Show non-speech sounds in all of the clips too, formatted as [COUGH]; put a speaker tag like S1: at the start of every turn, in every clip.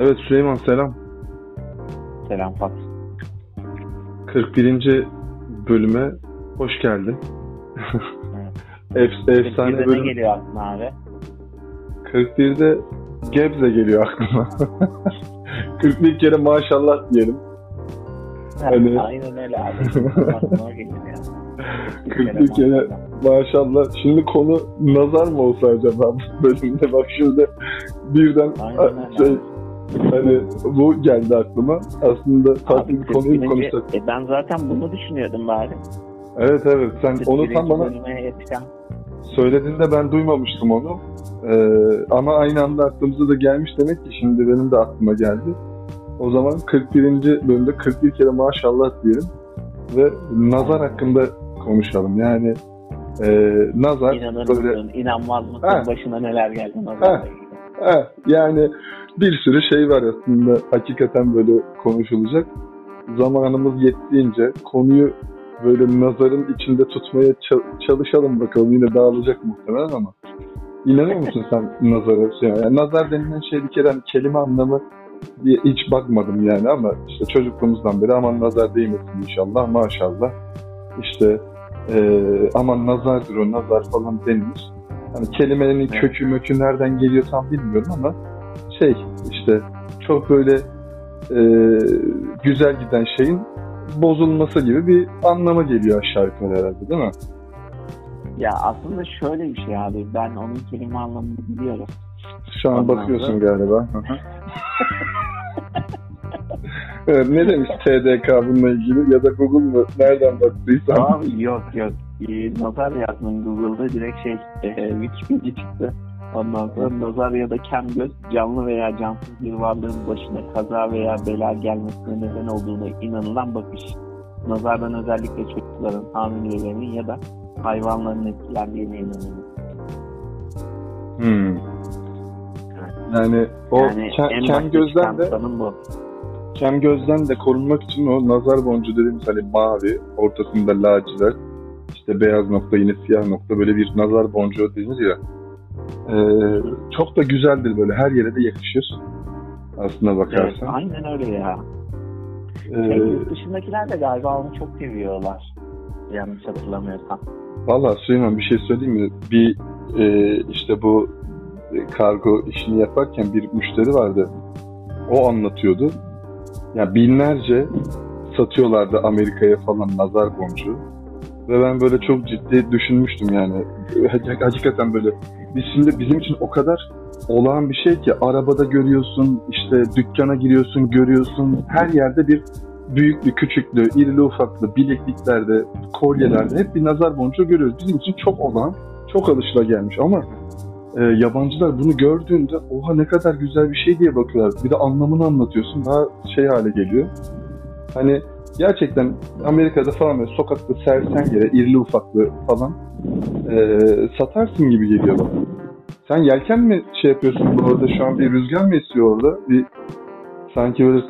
S1: Evet Süleyman selam.
S2: Selam Fat.
S1: 41. bölüme hoş geldin. Ef, efsane bölüm.
S2: ne geliyor aklına abi?
S1: 41'de Gebze geliyor aklıma. [LAUGHS] 41 kere maşallah diyelim. Hani-
S2: Aynen öyle abi. Aklıma geliyor ya.
S1: 41 [LAUGHS] kere maşallah. Şimdi konu nazar mı olsa acaba bölümde? Bak şimdi birden
S2: Aynen
S1: şey hani bu geldi aklıma. Aslında farklı
S2: Abi,
S1: bir konuyu mu
S2: 41.
S1: konuşsak?
S2: E ben zaten bunu düşünüyordum bari.
S1: Evet evet sen onu
S2: 41.
S1: tam bana. Söylediğinde ben duymamıştım onu. Ee, ama aynı anda aklımıza da gelmiş demek ki şimdi benim de aklıma geldi. O zaman 41. bölümde 41 kere maşallah diyelim ve nazar hakkında konuşalım. Yani e, nazar
S2: İnanır
S1: böyle
S2: mısın, inanmaz mısın,
S1: Ha.
S2: başına neler geldi nazarla ilgili.
S1: Heh, yani bir sürü şey var aslında hakikaten böyle konuşulacak. Zamanımız yettiğince konuyu böyle nazarın içinde tutmaya ça- çalışalım bakalım. Yine dağılacak muhtemelen ama. İnanıyor musun sen nazara? Yani nazar denilen şey bir kere hani kelime anlamı diye hiç bakmadım yani ama işte çocukluğumuzdan beri aman nazar değmesin inşallah maşallah. İşte eee aman nazardır o nazar falan denilir. Hani kelimenin kökü mökü nereden geliyor tam bilmiyorum ama şey işte çok böyle eee, güzel giden şeyin bozulması gibi bir anlama geliyor aşağı yukarı herhalde değil mi?
S2: Ya aslında şöyle bir şey abi. Ben onun kelime anlamını biliyorum.
S1: Şu an
S2: Ondan
S1: bakıyorsun galiba. Evet, ne demiş TDK bununla ilgili ya da Google mu? Nereden baktıysan.
S2: Abi yok yok. Ee, nazar yazdım Google'da direkt şey e, Wikipedia çıktı. Ondan sonra nazar ya da kem göz canlı veya cansız bir varlığın başına kaza veya bela gelmesine neden olduğuna inanılan bakış. Nazardan özellikle çocukların, hamilelerinin ya da hayvanların etkilendiğine inanılır.
S1: Hmm. Yani o
S2: Yani
S1: kem, kem gözden de
S2: bu.
S1: kem gözden de korunmak için o nazar boncuğu dediğimiz hani mavi, ortasında lacivert, işte beyaz nokta yine siyah nokta böyle bir nazar boncuğu denir ya. Ee, çok da güzeldir böyle her yere de yakışır. Aslına
S2: Evet,
S1: bakarsan.
S2: aynen öyle ya.
S1: Ee,
S2: Şey, dışındakiler de galiba onu çok seviyorlar. Yanlış hatırlamıyorsam.
S1: Valla Süleyman bir şey söyleyeyim mi? Bir e, işte bu e, kargo işini yaparken bir müşteri vardı. O anlatıyordu. Ya binlerce satıyorlardı Amerika'ya falan nazar boncuğu. Ve ben böyle çok ciddi düşünmüştüm yani. Hak- Hakikaten böyle. Biz şimdi bizim için o kadar olağan bir şey ki arabada görüyorsun, işte dükkana giriyorsun, görüyorsun. Her yerde bir büyüklü, küçüklü, irili ufaklı, bilekliklerde, kolyelerde hep bir nazar boncuğu görüyoruz. Bizim için çok olağan, çok alışılagelmiş ama e, yabancılar bunu gördüğünde oha ne kadar güzel bir şey diye bakıyorlar. Bir de anlamını anlatıyorsun daha şey hale geliyor. Hani gerçekten Amerika'da falan böyle sokakta sersen yere irili ufaklı falan e, satarsın gibi geliyor bana. Sen yelken mi şey yapıyorsun bu arada şu an bir rüzgar mı esiyor orada? Bir sanki böyle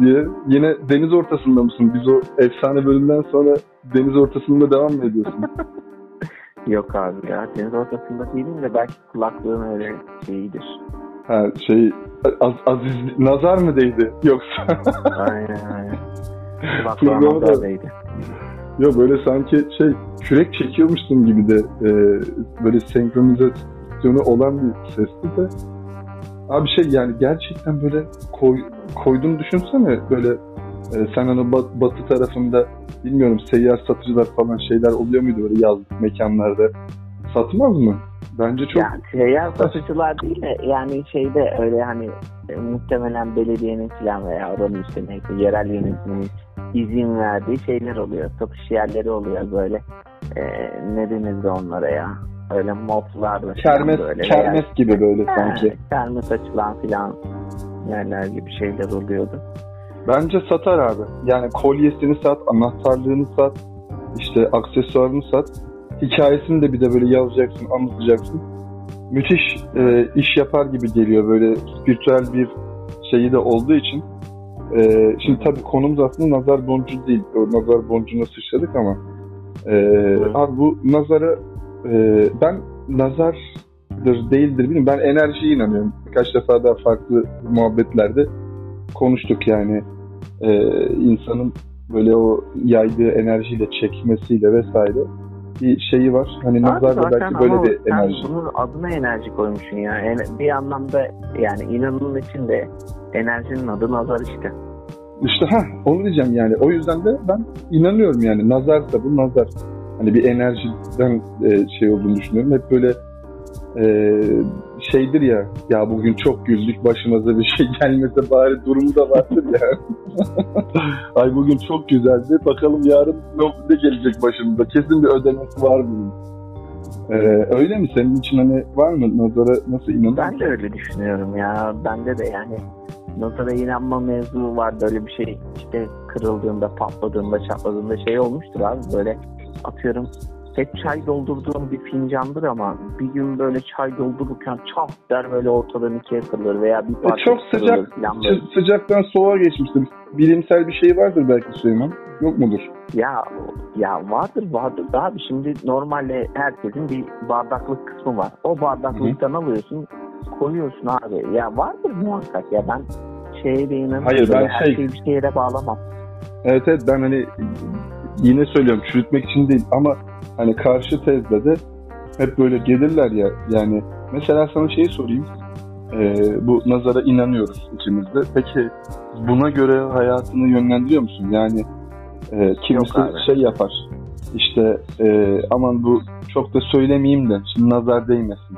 S1: diye yine deniz ortasında mısın? Biz o efsane bölümden sonra deniz ortasında devam mı ediyorsun? [LAUGHS]
S2: Yok abi ya deniz ortasında değilim de belki kulaklığın öyle şeyidir.
S1: Ha şey az, aziz nazar mı değdi yoksa?
S2: Aynen aynen. [LAUGHS] Kulaklığın
S1: da-
S2: oradaydı.
S1: Yok böyle sanki şey kürek çekiyormuşsun gibi de e, böyle senkronizasyonu olan bir sesti de. Abi şey yani gerçekten böyle koy, koydum düşünsene böyle e, sen hani bat- batı tarafında bilmiyorum seyyar satıcılar falan şeyler oluyor muydu böyle yazlık mekanlarda satmaz mı? Bence çok
S2: Yani seyyar satıcılar değil de yani şeyde öyle hani e, muhtemelen belediyenin falan veya oranın işte neyse yerel yönetimin izin verdiği şeyler oluyor. Satış yerleri oluyor böyle. E, ne denirdi onlara ya? Öyle moblar da falan
S1: kermes
S2: böyle.
S1: kermes gibi böyle
S2: veya-
S1: sanki.
S2: Ha, kermes açılan filan yerler gibi şeyler oluyordu.
S1: Bence satar abi. Yani kolyesini sat, anahtarlığını sat, işte aksesuarını sat. Hikayesini de bir de böyle yazacaksın, anlatacaksın. Müthiş e, iş yapar gibi geliyor böyle spiritüel bir şeyi de olduğu için. E, şimdi tabii konumuz aslında nazar boncuğu değil. O nazar boncuğuna sıçradık ama e, abi bu nazara e, ben nazardır değildir bilmiyorum. Ben enerjiye inanıyorum. birkaç defa daha farklı muhabbetlerde konuştuk yani e, insanın böyle o yaydığı enerjiyle çekmesiyle vesaire bir şeyi var. Hani nazar da belki böyle bir enerji.
S2: Bunun adına enerji koymuşsun ya. Yani bir anlamda yani inanılın içinde enerjinin adı nazar işte.
S1: İşte ha onu diyeceğim yani. O yüzden de ben inanıyorum yani. Nazar da bu nazar. Hani bir enerjiden e, şey olduğunu düşünüyorum. Hep böyle e, şeydir ya ya bugün çok güldük başımıza bir şey [LAUGHS] gelmese bari durumu da vardır ya. [LAUGHS] Ay bugün çok güzeldi. Bakalım yarın ne gelecek başımıza. Kesin bir ödemesi var bunun. Ee, öyle mi? Senin için hani var mı? Nazara nasıl inanıyorsun?
S2: Ben de öyle düşünüyorum ya. Bende de yani nazara inanma mevzu var. Böyle bir şey işte kırıldığında, patladığında, çatladığında şey olmuştur abi. Böyle atıyorum hep çay doldurduğum bir fincandır ama bir gün böyle çay doldururken çat der böyle ortadan ikiye kırılır veya bir parça
S1: e Çok sıcak, böyle. sıcaktan soğuğa geçmiştir. Bilimsel bir şey vardır belki Süleyman. Yok mudur?
S2: Ya ya vardır vardır da abi şimdi normalde herkesin bir bardaklık kısmı var. O bardaklıktan Hı. alıyorsun koyuyorsun abi. Ya vardır muhakkak ya ben şeye de inanıyorum.
S1: Hayır ben
S2: her
S1: şey...
S2: şeyi bir şeye bağlamam.
S1: Evet evet ben hani yine söylüyorum çürütmek için değil ama hani karşı tezde de hep böyle gelirler ya yani mesela sana şeyi sorayım. E, bu nazara inanıyoruz içimizde peki buna göre hayatını yönlendiriyor musun? Yani e, kimisi şey yapar işte e, aman bu çok da söylemeyeyim de şimdi nazar değmesin.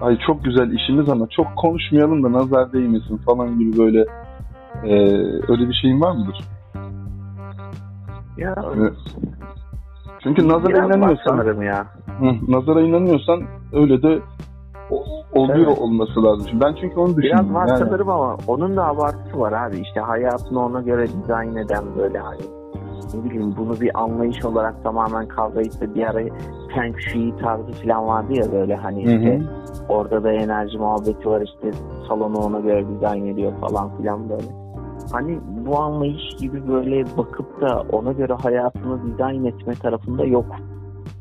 S1: Ay çok güzel işimiz ama çok konuşmayalım da nazar değmesin falan gibi böyle e, öyle bir şeyin var mıdır?
S2: Ya.
S1: Çünkü nazara inanıyorsan
S2: ya.
S1: Hı, nazara inanıyorsan öyle de oluyor evet. olması lazım. Ben çünkü onu düşünüyorum.
S2: Biraz var yani. sanırım ama onun da abartısı var abi. İşte hayatını ona göre dizayn eden böyle hani ne bileyim bunu bir anlayış olarak tamamen kavrayıp da bir ara Feng Shui tarzı falan vardı ya böyle hani işte hı hı. orada da enerji muhabbeti var işte salonu ona göre dizayn ediyor falan filan böyle hani bu anlayış gibi böyle bakıp da ona göre hayatını dizayn etme tarafında yok.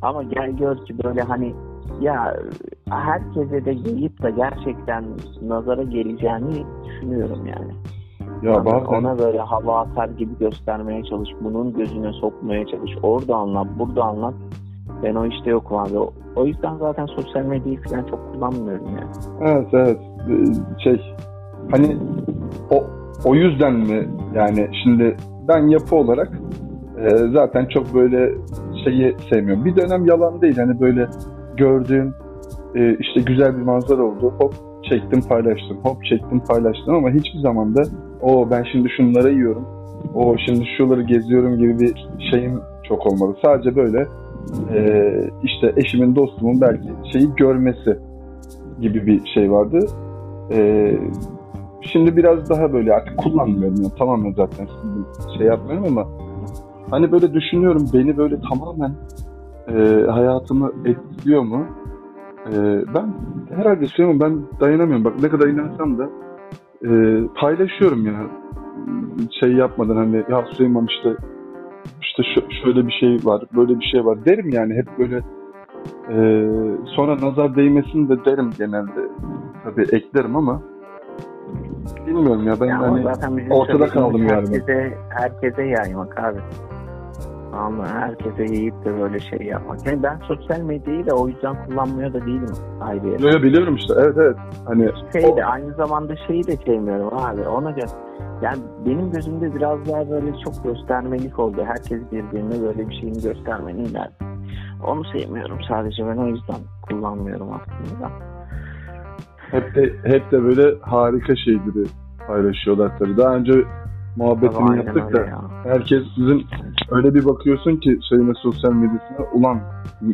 S2: Ama gel gör ki böyle hani ya herkese de yiyip de gerçekten nazara geleceğini düşünüyorum yani. Ya hani bazen... Ona böyle hava atar gibi göstermeye çalış. Bunun gözüne sokmaya çalış. Orada anlat, burada anlat. Ben o işte yokum abi. O, o yüzden zaten sosyal medyayı falan çok kullanmıyorum yani.
S1: Evet evet. Şey hani o o yüzden mi yani şimdi ben yapı olarak e, zaten çok böyle şeyi sevmiyorum. Bir dönem yalan değil hani böyle gördüğüm e, işte güzel bir manzara oldu. Hop çektim paylaştım. Hop çektim paylaştım ama hiçbir zaman da o ben şimdi şunları yiyorum. O şimdi şuraları geziyorum gibi bir şeyim çok olmadı. Sadece böyle e, işte eşimin dostumun belki şeyi görmesi gibi bir şey vardı. E, Şimdi biraz daha böyle artık kullanmıyorum. Yani tamamen zaten şey yapmıyorum ama hani böyle düşünüyorum beni böyle tamamen e, hayatımı etkiliyor mu? E, ben herhalde söylüyorum ben dayanamıyorum. Bak ne kadar inansam da e, paylaşıyorum ya. Şey yapmadan hani ya Süleyman işte işte şöyle bir şey var, böyle bir şey var derim yani hep böyle e, sonra nazar değmesin de derim genelde. Tabii eklerim ama Bilmiyorum ya ben ya hani zaten ortada kaldım
S2: yani. Herkese, herkese yaymak abi. Ama herkese yiyip de böyle şey yapmak. Yani ben sosyal medyayı da o yüzden kullanmıyor da değilim ayrı.
S1: Yok biliyorum işte evet evet. Hani
S2: şey o... de aynı zamanda şeyi de sevmiyorum abi. Ona göre yani benim gözümde biraz daha böyle çok göstermelik oldu. Herkes birbirine böyle bir şeyini göstermeni Onu sevmiyorum sadece ben o yüzden kullanmıyorum aslında.
S1: Hep de hep de böyle harika şeyleri paylaşıyorlar tabii. Daha önce muhabbetini Tabii, yaptık da ya. herkes sizin öyle bir bakıyorsun ki şeyine sosyal medyasına ulan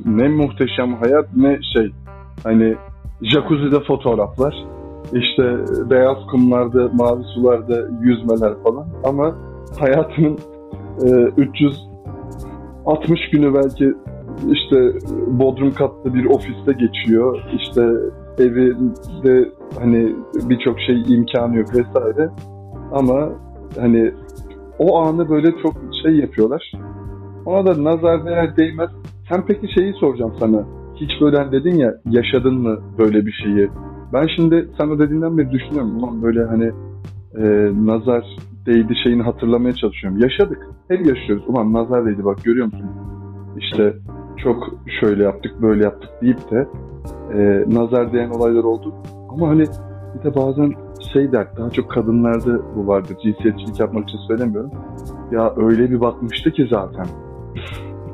S1: ne muhteşem hayat ne şey hani jacuzzi'de fotoğraflar işte beyaz kumlarda mavi sularda yüzmeler falan ama hayatının e, 360 günü belki işte bodrum katlı bir ofiste geçiyor. İşte evinde hani birçok şey imkanı yok vesaire. Ama hani o anı böyle çok şey yapıyorlar. Ona da nazar değer değmez. Sen peki şeyi soracağım sana. Hiç böyle hani dedin ya yaşadın mı böyle bir şeyi? Ben şimdi sen o dediğinden beri düşünüyorum. Ulan böyle hani e, nazar değdi şeyini hatırlamaya çalışıyorum. Yaşadık. Hep yaşıyoruz. Ulan nazar değdi bak görüyor musun? İşte çok şöyle yaptık böyle yaptık deyip de e, nazar değen olaylar oldu. Ama hani bir de bazen şey der, daha çok kadınlarda bu vardır. Cinsiyetçilik yapmak için söylemiyorum. Ya öyle bir bakmıştı ki zaten.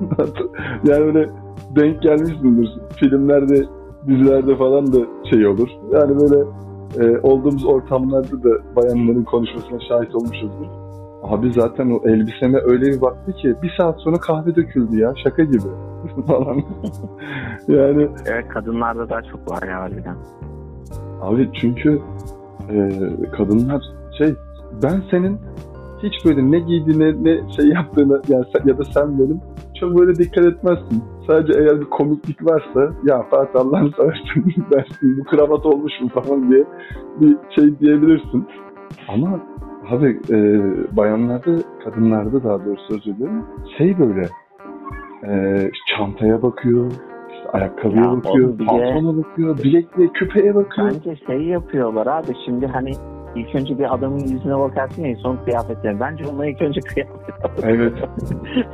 S1: [LAUGHS] yani öyle denk gelmişsindir. Filmlerde, dizilerde falan da şey olur. Yani böyle e, olduğumuz ortamlarda da bayanların konuşmasına şahit olmuşuzdur. Abi zaten o elbiseme öyle bir baktı ki bir saat sonra kahve döküldü ya şaka gibi [LAUGHS] falan. yani
S2: Evet kadınlarda daha çok var ya harbiden.
S1: Abi çünkü e, kadınlar şey ben senin hiç böyle ne giydiğine ne şey yaptığına yani sen- ya da sen benim çok böyle dikkat etmezsin. Sadece eğer bir komiklik varsa ya Fatih Allah'ını seversen [LAUGHS] dersin bu kravat olmuş mu falan diye bir şey diyebilirsin. Ama abi e, bayanlarda kadınlarda daha doğrusu özür dilerim şey böyle e, çantaya bakıyor işte ayakkabıya
S2: Ya
S1: bakıyor,
S2: de-
S1: pantolona bakıyor, bilekliğe, küpeye bakıyor.
S2: Bence şey yapıyorlar abi şimdi hani ilk önce bir adamın yüzüne bakarsın ya son kıyafetlerine. Bence ona ilk önce [LAUGHS] kıyafet
S1: Evet.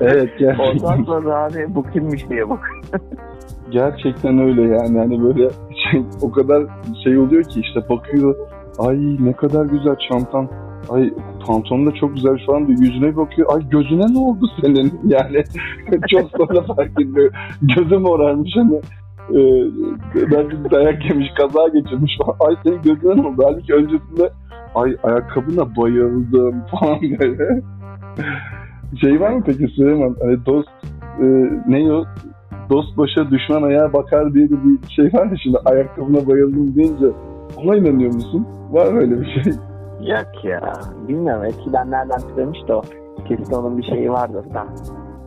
S1: Evet
S2: Ondan
S1: gerçekten,
S2: sonra abi bu kimmiş diye bak.
S1: gerçekten öyle yani hani böyle şey, o kadar şey oluyor ki işte bakıyor ay ne kadar güzel çantan ay pantolon da çok güzel falan diyor. Yüzüne bakıyor. Ay gözüne ne oldu senin? [LAUGHS] Yani çok sonra fark ediyor. Gözüm morarmış hani. E, belki dayak yemiş kaza geçirmiş falan. Ay senin gözüne ne oldu? Halbuki öncesinde ay ayakkabına bayıldım [LAUGHS] falan böyle şey var mı peki Süleyman? Hani dost e, ne o? Dost başa düşman ayağa bakar diye de bir şey var ya şimdi ayakkabına bayıldım deyince. Ona inanıyor musun? Var mı öyle bir şey?
S2: Yok ya. Bilmiyorum eskiden nereden türemiş de o. Kesin onun bir şeyi vardır da.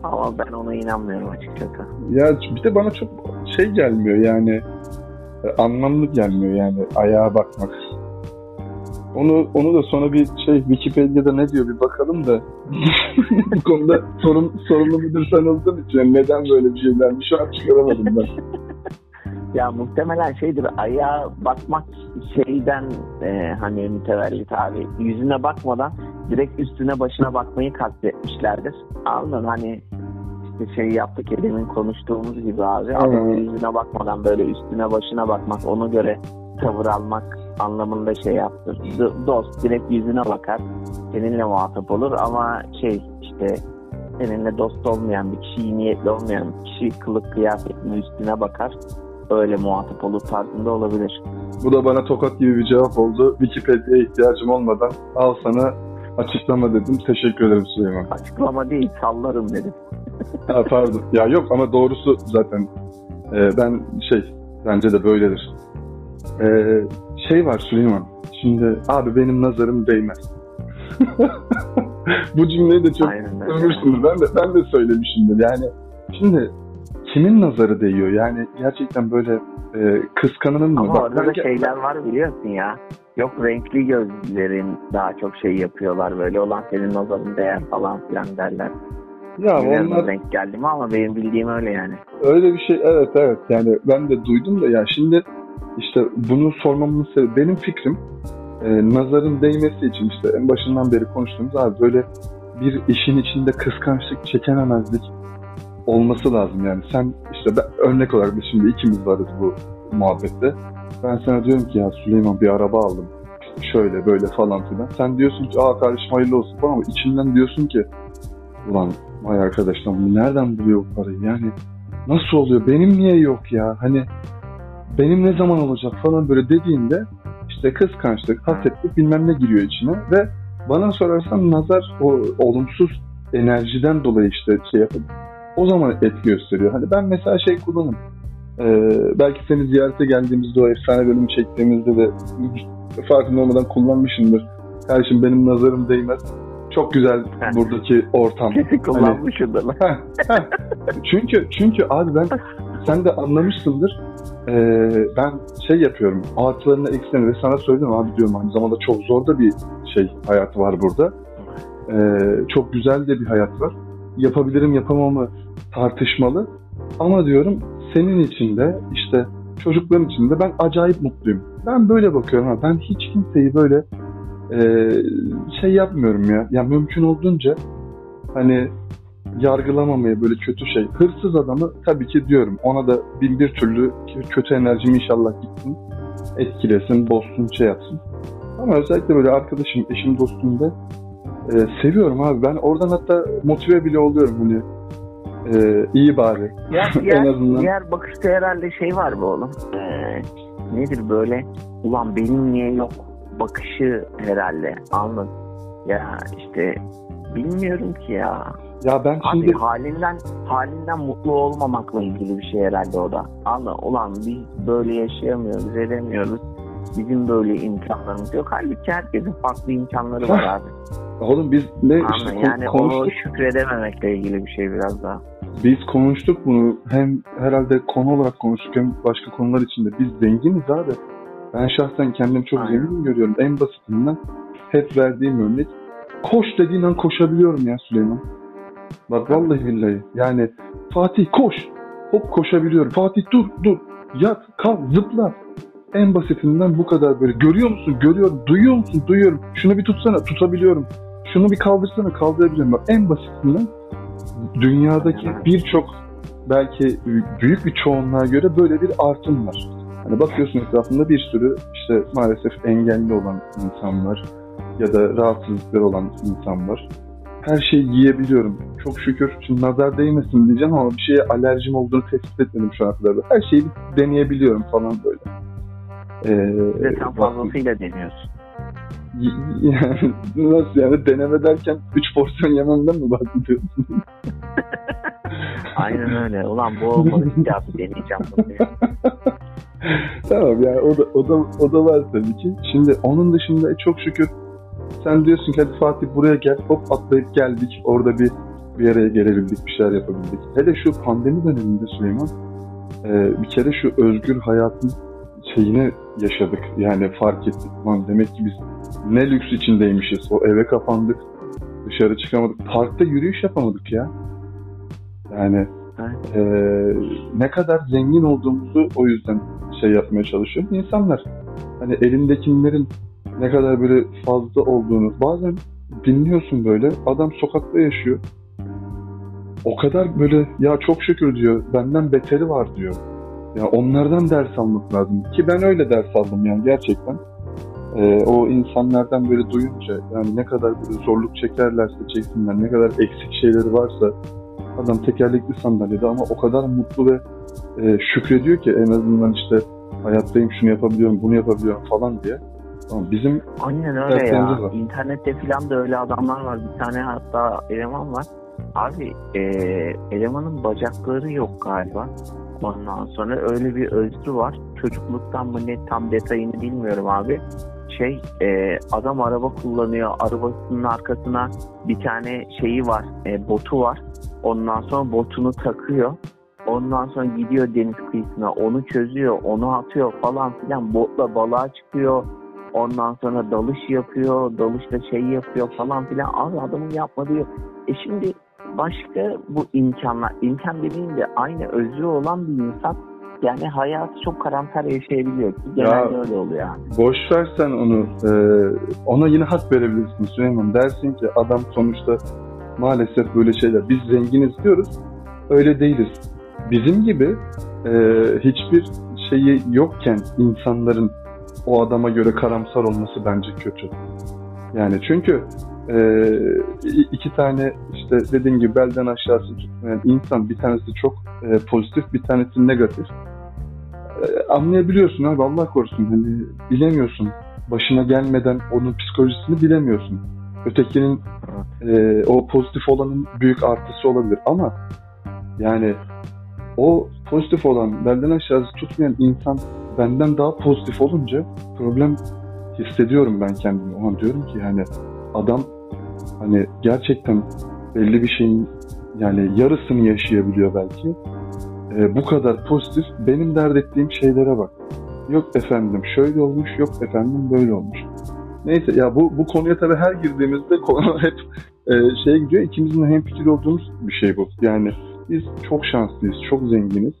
S2: Ama ben ona inanmıyorum açıkçası.
S1: Ya bir de bana çok şey gelmiyor yani anlamlı gelmiyor yani ayağa bakmak. Onu onu da sonra bir şey Wikipedia'da ne diyor bir bakalım da [LAUGHS] bu konuda sorun, sorumlu müdür sen olduğun için neden böyle bir şey denmiş şu an çıkaramadım ben. [LAUGHS]
S2: Ya muhtemelen şeydir ayağa bakmak şeyden e, hani mütevellit abi yüzüne bakmadan direkt üstüne başına bakmayı kastetmişlerdir. Anladın hani işte şey yaptık ya demin konuştuğumuz gibi abi adamın
S1: Evet.
S2: yüzüne bakmadan böyle üstüne başına bakmak ona göre tavır almak anlamında şey yaptır. D- dost direkt yüzüne bakar seninle muhatap olur ama şey işte seninle dost olmayan bir kişi, niyetli olmayan bir kişi kılık kıyafetine üstüne bakar öyle muhatap olur tarzında olabilir.
S1: Bu da bana tokat gibi bir cevap oldu. Wikipedia'ya ihtiyacım olmadan al sana açıklama dedim. Teşekkür ederim Süleyman.
S2: Açıklama değil sallarım dedim.
S1: Ha, pardon. Ya yok ama doğrusu zaten e, ben şey bence de böyledir. E, şey var Süleyman. Şimdi abi benim nazarım değmez. [LAUGHS] Bu cümleyi de çok
S2: Aynen öyle.
S1: övmüşsünüz. Ben de, ben de söylemişimdir. Yani şimdi kimin nazarı değiyor? Yani gerçekten böyle e, kıskananın mı?
S2: Ama
S1: Bak,
S2: orada da
S1: belki-
S2: şeyler var biliyorsun ya. Yok renkli gözlerin daha çok şey yapıyorlar böyle olan senin nazarın değer falan filan derler.
S1: ya
S2: Bilmiyorum
S1: onlar
S2: denk geldi mi ama benim bildiğim öyle yani.
S1: Öyle bir şey evet evet yani ben de duydum da ya şimdi işte bunu sormamın sebebi benim fikrim e, nazarın değmesi için işte en başından beri konuştuğumuz abi böyle bir işin içinde kıskançlık çekememezlik olması lazım yani. Sen işte ben, örnek olarak biz şimdi ikimiz varız bu muhabbette. Ben sana diyorum ki ya Süleyman bir araba aldım. İşte şöyle böyle falan filan. Sen diyorsun ki aa kardeşim hayırlı olsun. falan ama içinden diyorsun ki ulan vay arkadaşlar bu nereden buluyor bu parayı? Yani nasıl oluyor? Benim niye yok ya? Hani benim ne zaman olacak falan böyle dediğinde işte kıskançlık, hasetlik bilmem ne giriyor içine ve bana sorarsan nazar o olumsuz enerjiden dolayı işte şey yapıp o zaman etki gösteriyor. Hani ben mesela şey kullanırım. Ee, belki seni ziyarete geldiğimizde o efsane bölümü çektiğimizde de farkında olmadan kullanmışımdır. Kardeşim benim nazarım değmez. Çok güzel [LAUGHS] buradaki ortam.
S2: Kesin kullanmışımdır lan.
S1: Heh, heh. çünkü çünkü abi ben sen de anlamışsındır. Ee, ben şey yapıyorum. Artılarını eksilerini ve sana söyledim abi diyorum aynı zamanda çok zor da bir şey hayat var burada. Ee, çok güzel de bir hayat var. Yapabilirim yapamamı tartışmalı. Ama diyorum senin için de işte çocukların içinde ben acayip mutluyum. Ben böyle bakıyorum. Ha. Ben hiç kimseyi böyle e, şey yapmıyorum ya. Ya mümkün olduğunca hani yargılamamaya böyle kötü şey. Hırsız adamı tabii ki diyorum. Ona da bin bir türlü kötü enerjim inşallah gitsin. Etkilesin, bozsun, şey yapsın. Ama özellikle böyle arkadaşım, eşim, dostum da e, seviyorum abi. Ben oradan hatta motive bile oluyorum hani. E, iyi bari.
S2: Ya, [LAUGHS] diğer, en azından. diğer bakışta herhalde şey var bu oğlum. Ee, nedir böyle? Ulan benim niye yok? Bakışı herhalde. Anladın? Ya işte bilmiyorum ki ya.
S1: Ya ben şimdi...
S2: Abi halinden halinden mutlu olmamakla ilgili bir şey herhalde o da. Anla ulan biz böyle yaşayamıyoruz, edemiyoruz. Bizim böyle imkanlarımız yok. Halbuki herkesin farklı imkanları var [LAUGHS] abi.
S1: Oğlum biz ne
S2: Anla, işte yani konuştuk. onu şükredememekle ilgili bir şey biraz daha.
S1: Biz konuştuk bunu. Hem herhalde konu olarak konuştuk hem başka konular içinde. Biz zenginiz abi. Ben şahsen kendimi çok Aynen. zengin görüyorum. En basitinden hep verdiğim örnek. Koş dediğin an koşabiliyorum ya Süleyman. Bak vallahi billahi. Yani Fatih koş. Hop koşabiliyorum. Fatih dur dur. Yat kalk zıpla. En basitinden bu kadar böyle. Görüyor musun? Görüyorum. Duyuyor musun? Duyuyorum. Şunu bir tutsana. Tutabiliyorum. Şunu bir kaldırsana. Kaldırabiliyorum. Bak en basitinden dünyadaki birçok belki büyük bir çoğunluğa göre böyle bir artım var. Hani bakıyorsun etrafında bir sürü işte maalesef engelli olan insan var ya da rahatsızlıkları olan insan var her şeyi yiyebiliyorum. Çok şükür. Şimdi nazar değmesin diyeceğim ama bir şeye alerjim olduğunu tespit etmedim şu ana kadar. Her şeyi deneyebiliyorum falan böyle.
S2: Ee, Ve sen fazlasıyla deniyorsun.
S1: Yani nasıl yani deneme derken 3 porsiyon yememden mi bahsediyorsun? [LAUGHS]
S2: Aynen öyle. Ulan bu olmadı ya deneyeceğim bunu. [LAUGHS]
S1: tamam yani o da, o da, o da var tabii ki. Şimdi onun dışında e, çok şükür sen diyorsun ki hadi Fatih buraya gel. Hop atlayıp geldik. Orada bir bir araya gelebildik. Bir şeyler yapabildik. Hele şu pandemi döneminde Süleyman e, bir kere şu özgür hayatın şeyini yaşadık. Yani fark ettik. Lan demek ki biz ne lüks içindeymişiz. O eve kapandık. Dışarı çıkamadık. Parkta yürüyüş yapamadık ya. Yani e, ne kadar zengin olduğumuzu o yüzden şey yapmaya çalışıyorum. İnsanlar hani elindekilerin ne kadar böyle fazla olduğunu bazen dinliyorsun böyle adam sokakta yaşıyor o kadar böyle ya çok şükür diyor benden beteri var diyor. Ya onlardan ders almak lazım ki ben öyle ders aldım yani gerçekten. Ee, o insanlardan böyle duyunca yani ne kadar böyle zorluk çekerlerse çeksinler ne kadar eksik şeyleri varsa adam tekerlekli sandalyede ama o kadar mutlu ve e, şükrediyor ki en azından işte hayattayım şunu yapabiliyorum bunu yapabiliyorum falan diye. Tamam, bizim
S2: Aynen öyle ya. Var. İnternette falan da öyle adamlar var. Bir tane hatta eleman var. Abi e, elemanın bacakları yok galiba. Ondan sonra öyle bir özrü var. Çocukluktan mı ne tam detayını bilmiyorum abi. Şey e, adam araba kullanıyor. Arabasının arkasına bir tane şeyi var. E, botu var. Ondan sonra botunu takıyor. Ondan sonra gidiyor deniz kıyısına onu çözüyor, onu atıyor falan filan. Botla balığa çıkıyor Ondan sonra dalış yapıyor, dalışta şey yapıyor falan filan. Abi adamın yapmadığı E şimdi başka bu imkanlar, imkan dediğinde aynı özlü olan bir insan yani hayatı çok karamsar yaşayabiliyor ki genelde ya, öyle oluyor yani.
S1: Boş versen onu, e, ona yine hak verebilirsin Süleyman. Dersin ki adam sonuçta maalesef böyle şeyler. Biz zenginiz diyoruz, öyle değiliz. Bizim gibi e, hiçbir şeyi yokken insanların o adama göre karamsar olması bence kötü. Yani çünkü e, iki tane işte dediğim gibi belden aşağısı tutmayan insan bir tanesi çok e, pozitif bir tanesi negatif. E, anlayabiliyorsun abi Allah korusun hani bilemiyorsun başına gelmeden onun psikolojisini bilemiyorsun. Ötekinin e, o pozitif olanın büyük artısı olabilir ama yani o pozitif olan belden aşağısı tutmayan insan benden daha pozitif olunca problem hissediyorum ben kendimi. O an diyorum ki yani adam hani gerçekten belli bir şeyin yani yarısını yaşayabiliyor belki. E, bu kadar pozitif. Benim dert ettiğim şeylere bak. Yok efendim şöyle olmuş, yok efendim böyle olmuş. Neyse ya bu bu konuya tabii her girdiğimizde konu [LAUGHS] hep e, şeye gidiyor. İkimizin hem fikir olduğumuz bir şey bu. Yani biz çok şanslıyız, çok zenginiz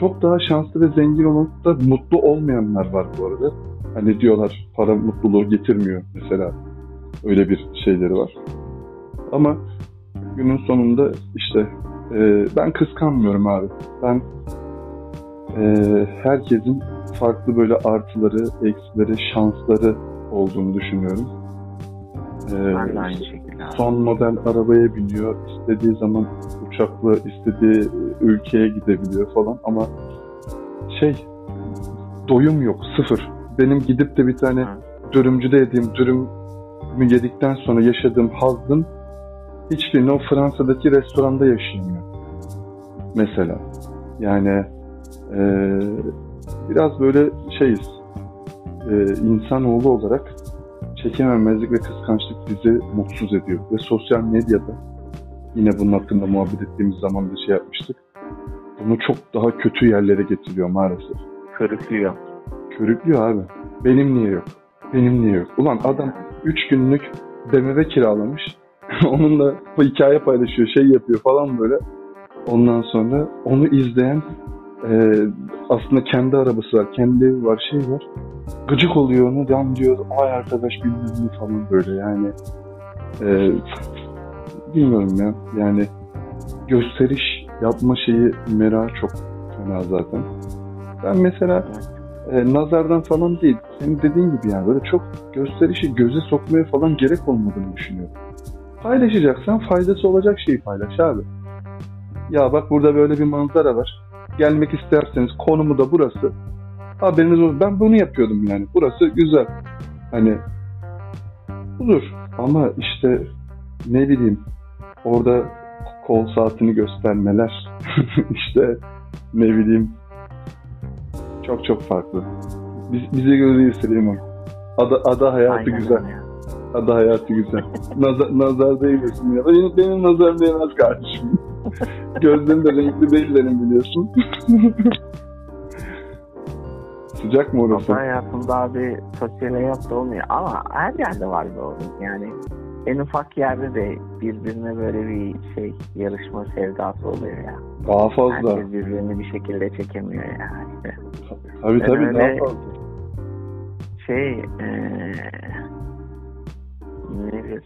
S1: çok daha şanslı ve zengin olup da mutlu olmayanlar var bu arada. Hani diyorlar para mutluluğu getirmiyor mesela. Öyle bir şeyleri var. Ama günün sonunda işte e, ben kıskanmıyorum abi. Ben e, herkesin farklı böyle artıları, eksileri, şansları olduğunu düşünüyorum.
S2: E, ben de aynı şekilde.
S1: Son model arabaya biniyor, istediği zaman uçakla istediği ülkeye gidebiliyor falan ama şey doyum yok, sıfır. Benim gidip de bir tane dürümcüde yediğim dürümü yedikten sonra yaşadığım hazzın hiçbirini o Fransa'daki restoranda yaşayamıyor. Mesela. Yani e, biraz böyle şeyiz. E, insanoğlu olarak çekememezlik ve kıskançlık bizi mutsuz ediyor. Ve sosyal medyada yine bunun hakkında muhabbet ettiğimiz zaman bir şey yapmıştık. Bunu çok daha kötü yerlere getiriyor maalesef.
S2: Körüklüyor.
S1: Körüklüyor abi. Benim niye yok? Benim niye yok? Ulan adam 3 günlük BMW kiralamış. [LAUGHS] Onunla hikaye paylaşıyor, şey yapıyor falan böyle. Ondan sonra onu izleyen e, aslında kendi arabası var, kendi evi var, şey var. Gıcık oluyor onu, yan diyor, ay arkadaş bilmem falan böyle yani. E, bilmiyorum ya, yani gösteriş yapma şeyi merak çok fena zaten. Ben mesela e, nazardan falan değil, senin dediğin gibi yani böyle çok gösterişi göze sokmaya falan gerek olmadığını düşünüyorum. Paylaşacaksan faydası olacak şeyi paylaş abi. Ya bak burada böyle bir manzara var gelmek isterseniz konumu da burası. Haberiniz olsun. Ben bunu yapıyordum yani. Burası güzel. Hani budur. Ama işte ne bileyim orada kol saatini göstermeler [LAUGHS] işte ne bileyim çok çok farklı. Biz, bize göre değil Süleyman. Ada, ada hayatı Aynen güzel. Ya. Ada hayatı güzel. [LAUGHS] Nazar, nazar değmesin ya. Benim, benim nazarım değmez kardeşim. [LAUGHS] Gözlerim de renkli değil benim biliyorsun. [LAUGHS] Sıcak mı orası?
S2: Ama hayatımda abi sosyal hayat da olmuyor. Ama her yerde var oğlum. Yani en ufak yerde de birbirine böyle bir şey yarışma sevdası oluyor ya.
S1: Daha fazla.
S2: Herkes birbirini bir şekilde çekemiyor ya işte.
S1: Tabii tabii ben daha fazla.
S2: Şey ee, ne bir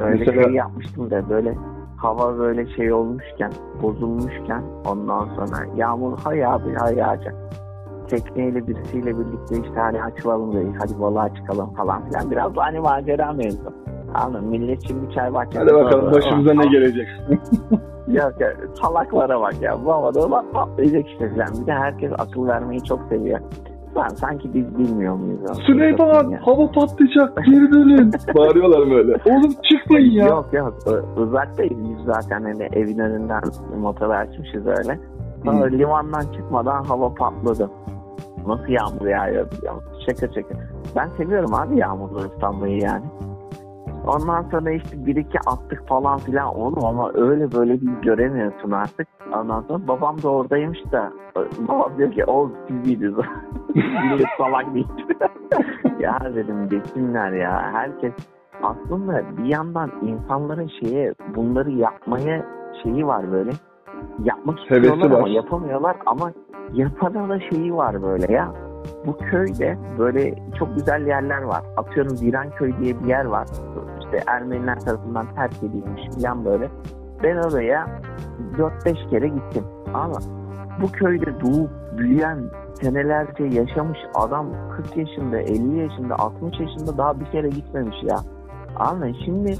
S2: böyle Mesela... şey yapmıştım da böyle hava böyle şey olmuşken, bozulmuşken ondan sonra yağmur hay abi hay yağacak. Tekneyle birisiyle birlikte işte hani açılalım dedi. Hadi balığa çıkalım falan filan. Biraz da hani macera mevzu. Anladın Millet şimdi çay bahçesi.
S1: Hadi bakalım başımıza ne gelecek. [LAUGHS] [LAUGHS]
S2: ya, ya salaklara bak ya. Bu havada bak patlayacak işte falan. Bir de herkes akıl vermeyi çok seviyor. Lan sanki biz bilmiyor muyuz?
S1: Süleyman hava patlayacak geri dönün. [LAUGHS] Bağırıyorlar böyle. Oğlum çıkmayın ya.
S2: Yok yok uzaktayız biz zaten hani evin önünden motoru açmışız öyle. Sonra hmm. limandan çıkmadan hava patladı. Nasıl yağmur yağıyor biliyor musun? Şaka şaka. Ben seviyorum abi yağmurlu ıslanmayı yani. Ondan sonra işte bir iki attık falan filan oğlum ama öyle böyle bir göremiyorsun artık. Ondan sonra babam da oradaymış da babam diyor ki o [LAUGHS] biz değiliz. Millet salak değil. [LAUGHS] ya dedim geçsinler ya. Herkes aslında bir yandan insanların şeye bunları yapmaya şeyi var böyle. Yapmak istiyorlar ama yapamıyorlar ama yapana da şeyi var böyle ya bu köyde böyle çok güzel yerler var. Atıyorum Viranköy diye bir yer var. İşte Ermeniler tarafından terk edilmiş falan böyle. Ben oraya 4-5 kere gittim. Ama bu köyde doğup büyüyen senelerce yaşamış adam 40 yaşında, 50 yaşında, 60 yaşında daha bir kere gitmemiş ya. Anladın Şimdi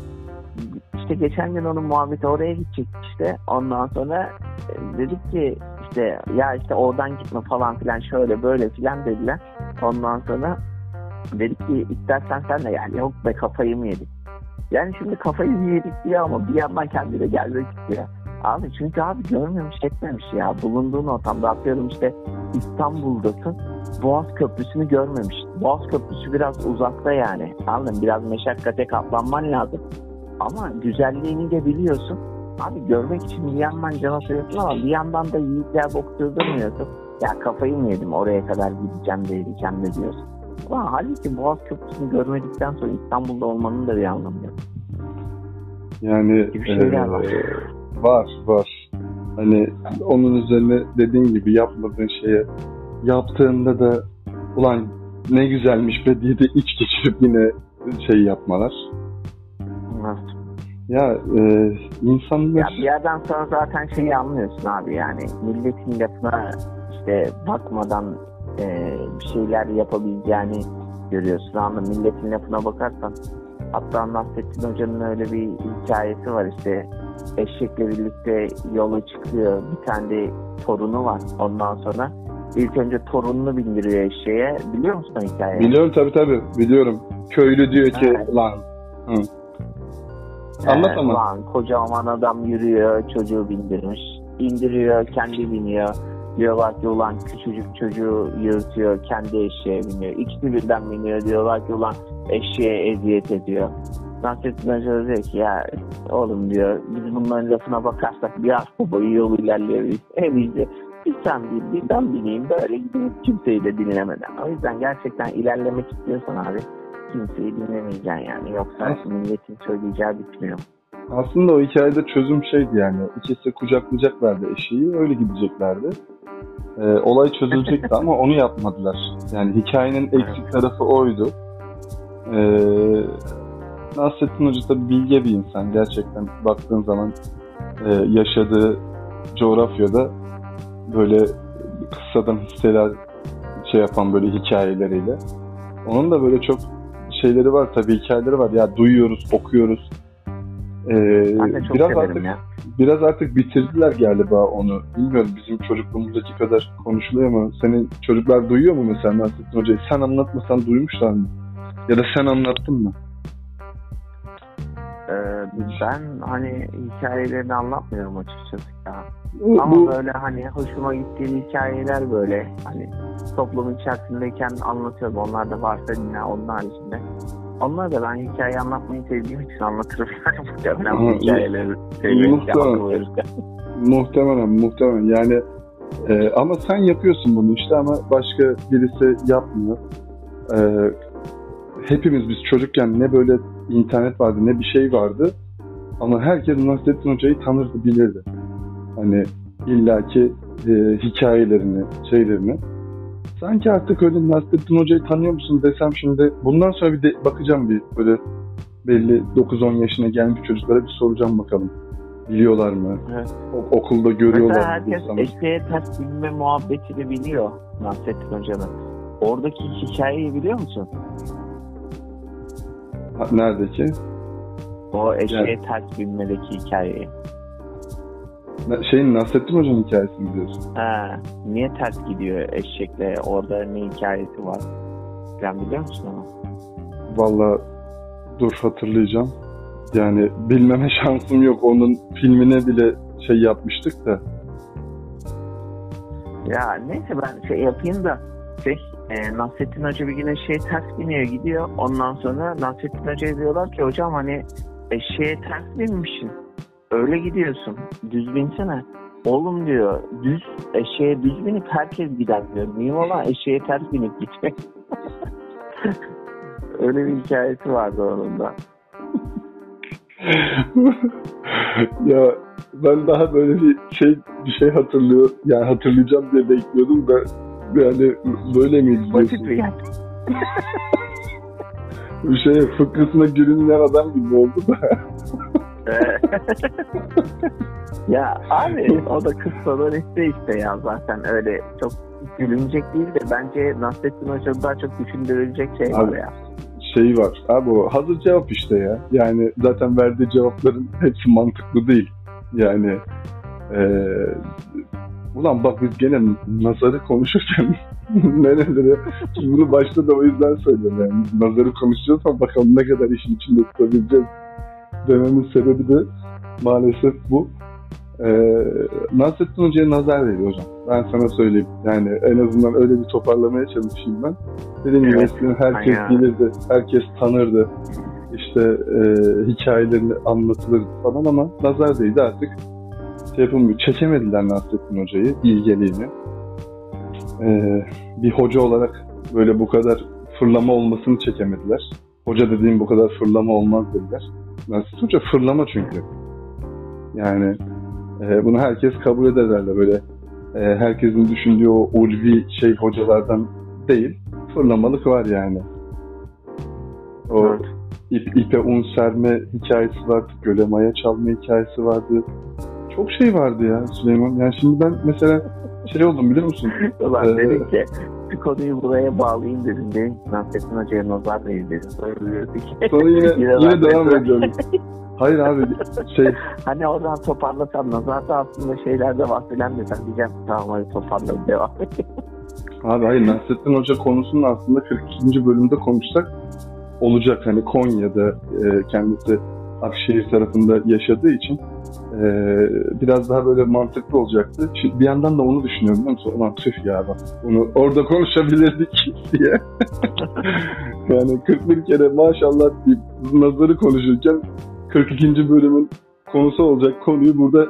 S2: işte geçen gün onun muhabbeti oraya gidecek işte. Ondan sonra e, dedik ki işte ya işte oradan gitme falan filan şöyle böyle filan dediler. Ondan sonra dedik ki istersen sen de gel. Yok be kafayı mı yedik? Yani şimdi kafayı mı yedik diye ama bir yandan kendine gelmek istiyor. Abi çünkü abi görmemiş etmemiş ya. Bulunduğun ortamda atıyorum işte İstanbul'dasın. Boğaz Köprüsü'nü görmemiş. Boğaz Köprüsü biraz uzakta yani. Anladın Biraz meşakkate katlanman lazım. Ama güzelliğini de biliyorsun. Abi görmek için bir yandan can atıyorsun ama bir yandan da yiğitler bok durmuyorsun. Ya kafayı mı yedim oraya kadar gideceğim de gideceğim de diyorsun. Ama halbuki Boğaz Köprüsü'nü görmedikten sonra İstanbul'da olmanın da bir anlamı yok.
S1: Yani
S2: bir şeyler
S1: ee, var. var var. Hani onun üzerine dediğin gibi yapmadığın şeye yaptığında da ulan ne güzelmiş be diye de iç geçirip yine şey yapmalar. Ya e, insanlar...
S2: Ya bir yerden sonra zaten şeyi anlıyorsun abi yani milletin lafına işte bakmadan e, bir şeyler yapabileceğini görüyorsun. Ama milletin lafına bakarsan hatta Nasrettin Hoca'nın öyle bir hikayesi var işte eşekle birlikte yola çıkıyor. Bir tane de torunu var ondan sonra. ilk önce torununu bindiriyor eşeğe. Biliyor musun hikayeyi?
S1: Biliyorum tabii tabii biliyorum. Köylü diyor ki
S2: Evet.
S1: lan hı. Anlat
S2: Ee,
S1: ama.
S2: Kocaman adam yürüyor, çocuğu bindirmiş. İndiriyor, kendi biniyor. Diyorlar ki ulan küçücük çocuğu yırtıyor, kendi eşeğe biniyor. İkisi birden biniyor. Diyorlar ki ulan eşeğe eziyet ediyor. Nasrettin Hoca diyor ki ya oğlum diyor biz bunların lafına bakarsak bir hafta boyu yol ilerleyebiliriz. [LAUGHS] En iyisi bir sen bin, bir ben bineyim böyle gideyim kimseyi de dinlemeden. O yüzden gerçekten ilerlemek istiyorsan abi kimseyi dinlemeyeceksin yani. Yoksa milletin söyleyeceği bitmiyor.
S1: Aslında o hikayede çözüm şeydi yani. İkisi kucaklayacaklardı eşeği, öyle gideceklerdi. Ee, olay çözülecekti [LAUGHS] ama onu yapmadılar. Yani hikayenin eksik tarafı oydu. Ee, Nasrettin Hoca da bilge bir insan. Gerçekten baktığın zaman e, yaşadığı coğrafyada böyle kıssadan hisseler şey yapan böyle hikayeleriyle. Onun da böyle çok şeyleri var tabii hikayeleri var. Ya duyuyoruz, okuyoruz. Ee, biraz artık
S2: ya.
S1: biraz artık bitirdiler galiba onu. Bilmiyorum bizim çocukluğumuzdaki kadar konuşuluyor mu? Senin çocuklar duyuyor mu mesela Nasrettin Hoca'yı? Sen anlatmasan duymuşlar mı? Ya da sen anlattın mı?
S2: Ben hani hikayelerini anlatmıyorum açıkçası ya.
S1: Bu,
S2: Ama
S1: bu-
S2: böyle hani hoşuma gittiği hikayeler böyle hani toplum içerisindeyken anlatıyorum. Onlar da varsa yine onun haricinde. Onlar da ben hikaye anlatmayı sevdiğim için anlatırım. [LAUGHS] Muhtemelen bu hikayeleri seviyorum.
S1: muhtemelen. Muhtemelen, muhtemelen. Yani e, ama sen yapıyorsun bunu işte ama başka birisi yapmıyor. E, hepimiz biz çocukken ne böyle internet vardı ne bir şey vardı. Ama herkes Nasrettin Hoca'yı tanırdı, bilirdi. Hani illaki e, hikayelerini, şeylerini. Sanki artık öyle Nasrettin Hoca'yı tanıyor musun desem şimdi bundan sonra bir de bakacağım bir böyle belli 9-10 yaşına gelmiş çocuklara bir soracağım bakalım. Biliyorlar mı?
S2: Evet.
S1: O- okulda görüyorlar
S2: Mesela
S1: mı?
S2: herkes
S1: bu insanı?
S2: eşeğe ters binme muhabbetini biliyor Nasrettin Hoca'nın. Oradaki hikayeyi biliyor musun?
S1: Ha, Nerede ki?
S2: O eşeğe ters binmedeki hikayeyi.
S1: Şeyin Nasrettin Hoca'nın hikayesini biliyorsun.
S2: Ha, niye ters gidiyor eşekle? Orada ne hikayesi var? Sen biliyor musun onu?
S1: Valla dur hatırlayacağım. Yani bilmeme [LAUGHS] şansım yok. Onun filmine bile şey yapmıştık da.
S2: Ya neyse ben şey yapayım da e, Nasrettin Hoca bir gün eşeğe ters biniyor gidiyor. Ondan sonra Nasrettin Hoca'ya diyorlar ki hocam hani eşeğe ters binmişsin. Öyle gidiyorsun. Düz binsene. Oğlum diyor düz eşeğe düz binip herkes gider diyor. Mühim olan eşeğe ters binip gitmek. [LAUGHS] Öyle bir hikayesi vardı onun da. [LAUGHS]
S1: ya ben daha böyle bir şey bir şey hatırlıyor. Yani hatırlayacağım diye bekliyordum da yani böyle miydi
S2: Basit
S1: diyorsun?
S2: bir. [LAUGHS]
S1: Bir şey fıkrasına gülünmeyen adam gibi oldu da. [LAUGHS]
S2: ya abi o da kıssalar işte işte ya zaten öyle çok gülünecek değil de bence Nasrettin Hoca'da daha çok düşündürülecek şey var
S1: Abi,
S2: ya.
S1: şey var. Abi o hazır cevap işte ya. Yani zaten verdiği cevapların hepsi mantıklı değil. Yani eee ulan bak biz gene nazarı konuşurken [LAUGHS] nerelere şimdi bunu başta da o yüzden söylüyorum yani nazarı ama bakalım ne kadar işin içinde tutabileceğiz dememin sebebi de maalesef bu. Ee, Nasrettin Hoca'ya nazar veriyor hocam. Ben sana söyleyeyim. Yani en azından öyle bir toparlamaya çalışayım ben. Dediğim gibi
S2: Evet,
S1: eskiden herkes
S2: aynen.
S1: bilirdi, herkes tanırdı. İşte e, hikayelerini anlatılırdı falan ama nazar değdi artık şey. Çekemediler Nasrettin Hoca'yı, bilgeliğini. Ee, bir hoca olarak böyle bu kadar fırlama olmasını çekemediler. Hoca dediğim bu kadar fırlama olmaz dediler. Nasrettin Hoca fırlama çünkü. Yani E, bunu herkes kabul eder herhalde böyle. E, herkesin düşündüğü o ulvi şey hocalardan değil. Fırlamalık var yani. O
S2: Evet.
S1: ip, ipe un serme hikayesi vardı. Göle maya çalma hikayesi vardı. Çok şey vardı ya Süleyman. Yani şimdi ben mesela şey oldum biliyor musun? [LAUGHS]
S2: Ulan
S1: Ee,
S2: dedim ki bir konuyu buraya bağlayayım dedim. Dedim ki Nasrettin Hoca'ya nazar değil dedim. Sonra [LAUGHS]
S1: yine,
S2: Yine
S1: devam ediyorum. Hayır abi şey [LAUGHS]
S2: hani oradan toparlasam nazarda aslında şeylerde var filan desem diyeceğim. Tamam hadi toparladım devam
S1: Abi hayır Nasrettin Hoca konusunu aslında 42. bölümde konuşsak olacak. Hani Konya'da e, kendisi Akşehir tarafında yaşadığı için e, biraz daha böyle mantıklı olacaktı. Şimdi bir yandan da onu düşünüyorum biliyor musun? Ulan tüh ya bak bunu orada konuşabilirdik [LAUGHS] diye. [LAUGHS] yani 41 kere maşallah deyip nazarı konuşurken 42. bölümün konusu olacak konuyu burada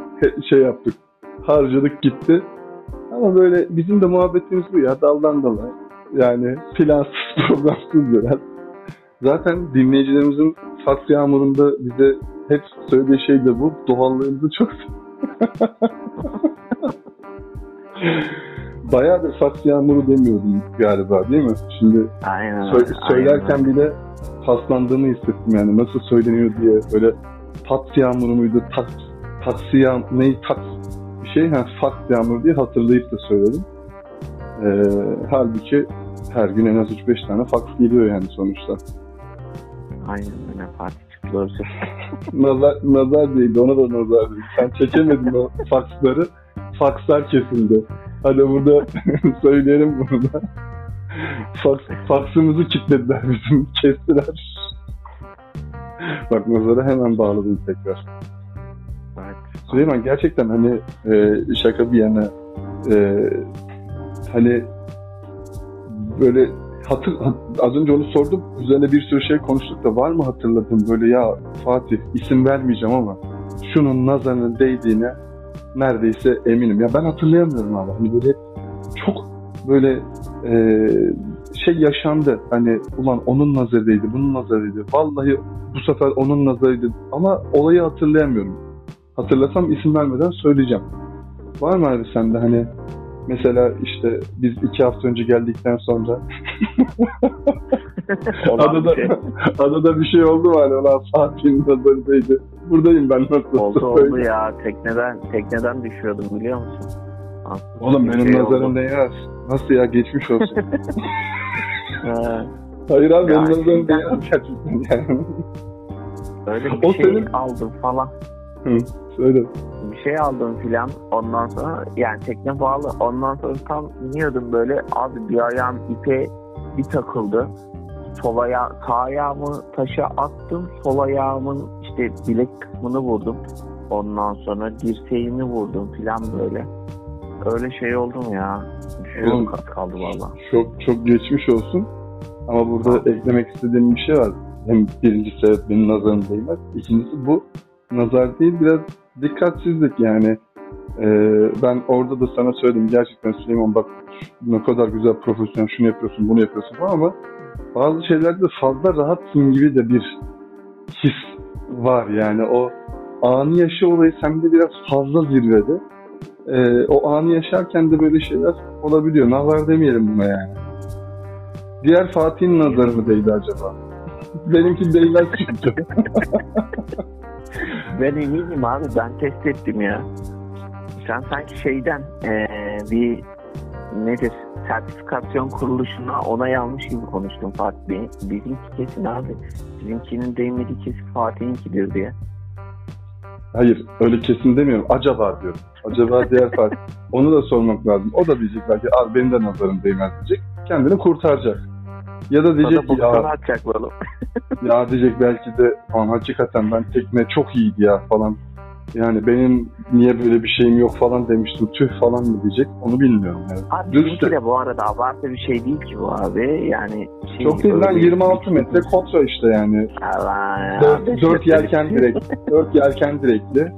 S1: şey yaptık. Harcadık gitti. Ama böyle bizim de muhabbetimiz bu ya daldan dala. Yani plansız [LAUGHS] programsız biraz. Zaten dinleyicilerimizin fax yağmurunda bize hep söylediği şey de bu. Doğallığımızı çok Bayağı bir fax yağmuru demiyordum galiba değil mi? Şimdi
S2: Aynen.
S1: sö-
S2: aynen.
S1: söylerken bile paslandığımı hissettim yani. Nasıl söyleniyor diye böyle tat yağmuru muydu? Tak, taksi yağmuru, ney tak bir şey ha fax yağmuru diye hatırlayıp da söyledim. Ee, halbuki her gün en az 3-5 tane fax geliyor yani sonuçta.
S2: Aynen öyle Fatih çıktı doğru. [LAUGHS]
S1: Nazar, nazar değildi ona da nazar değildi. Sen çekemedin o faksları. Fakslar kesildi. Hadi burada [LAUGHS] söyleyelim bunu da. Faks, faksımızı kilitlediler bizim. Kestiler. Bak nazara hemen bağladım tekrar.
S2: Evet.
S1: Süleyman gerçekten hani e, şaka bir yana e, hani böyle hatır, hat- az önce onu sordum. Üzerine bir sürü şey konuştuk da var mı hatırladığın böyle ya Fatih isim vermeyeceğim ama şunun nazarının değdiğine neredeyse eminim. Ya ben hatırlayamıyorum abi. Hani böyle çok böyle e, şey yaşandı. Hani ulan onun nazarıydı, bunun nazarıydı. Vallahi bu sefer onun nazarıydı. Ama olayı hatırlayamıyorum hatırlasam isim vermeden söyleyeceğim. Var mı abi sende hani mesela işte biz iki hafta önce geldikten sonra [LAUGHS] adada,
S2: şey.
S1: adada bir şey oldu mu hani ulan Fatih'in nazarındaydı. Buradayım ben nasıl
S2: Oldu oldu ya. Tekneden tekneden düşüyordum biliyor musun? Aslında
S1: Oğlum benim
S2: şey
S1: nazarım
S2: oldu.
S1: değmez. Nasıl ya geçmiş olsun. [LAUGHS] [LAUGHS] Hayır abi benim
S2: Ya
S1: nazarım
S2: şeyden-
S1: değmez gerçekten yani.
S2: Öyle bir
S1: O
S2: şey
S1: senin-
S2: aldım falan.
S1: Hı, Söyle.
S2: Şey aldım filan. Ondan sonra yani tekne bağlı. Ondan sonra tam iniyordum böyle. Abi bir ayağım ipe bir takıldı. Sol aya sağ ayağımı taşa attım. Sol ayağımın işte bilek kısmını vurdum. Ondan sonra dirseğimi vurdum filan böyle. Öyle şey oldum ya. Düşüyorum
S1: Oğlum.
S2: kat kaldı valla.
S1: Çok çok geçmiş olsun. Ama burada eklemek istediğim bir şey var. Hem birinci sebep benim nazarım değmez. İkincisi bu nazar değil biraz dikkatsizlik yani. Ee, ben orada da sana söyledim gerçekten Süleyman bak ne kadar güzel profesyonel şunu yapıyorsun bunu yapıyorsun falan ama bazı şeylerde de fazla rahatsın gibi de bir his var yani o anı yaşı olayı sende biraz fazla zirvede. Ee, o anı yaşarken de böyle şeyler olabiliyor. Nazar demeyelim buna yani. Diğer Fatih'in nazarı mı değdi acaba? Benimki değmez çünkü. [LAUGHS]
S2: Ben eminim abi ben test ettim ya. Sen sanki şeyden eee, bir nedir sertifikasyon kuruluşuna onay almış gibi konuştun Fatih Bey. Bizimki kesin abi. Bizimkinin değmediği kesin Fatih'inkidir diye.
S1: Hayır öyle kesin demiyorum. Acaba diyorum. Acaba diğer Fatih. [LAUGHS] Onu da sormak lazım. O da diyecek belki abi benim de nazarım değmez diyecek. Kendini kurtaracak. Ya da diyecek
S2: Sonra
S1: ki ya,
S2: atacak oğlum. [LAUGHS]
S1: ya diyecek belki de "Aman hakikaten ben tekne çok iyiydi ya falan. Yani benim niye böyle bir şeyim yok falan demiştim. Tüh falan mı diyecek. Onu bilmiyorum. Yani.
S2: Abi
S1: Düz
S2: bizimki
S1: de-
S2: bu arada abartı bir şey değil ki bu abi. Yani şey,
S1: Çok değil lan
S2: öyle-
S1: 26 metre kontra işte yani.
S2: Allah ya.
S1: 4,
S2: Beş
S1: 4
S2: metre
S1: yelken
S2: şey.
S1: direkt. 4 yelken direkli.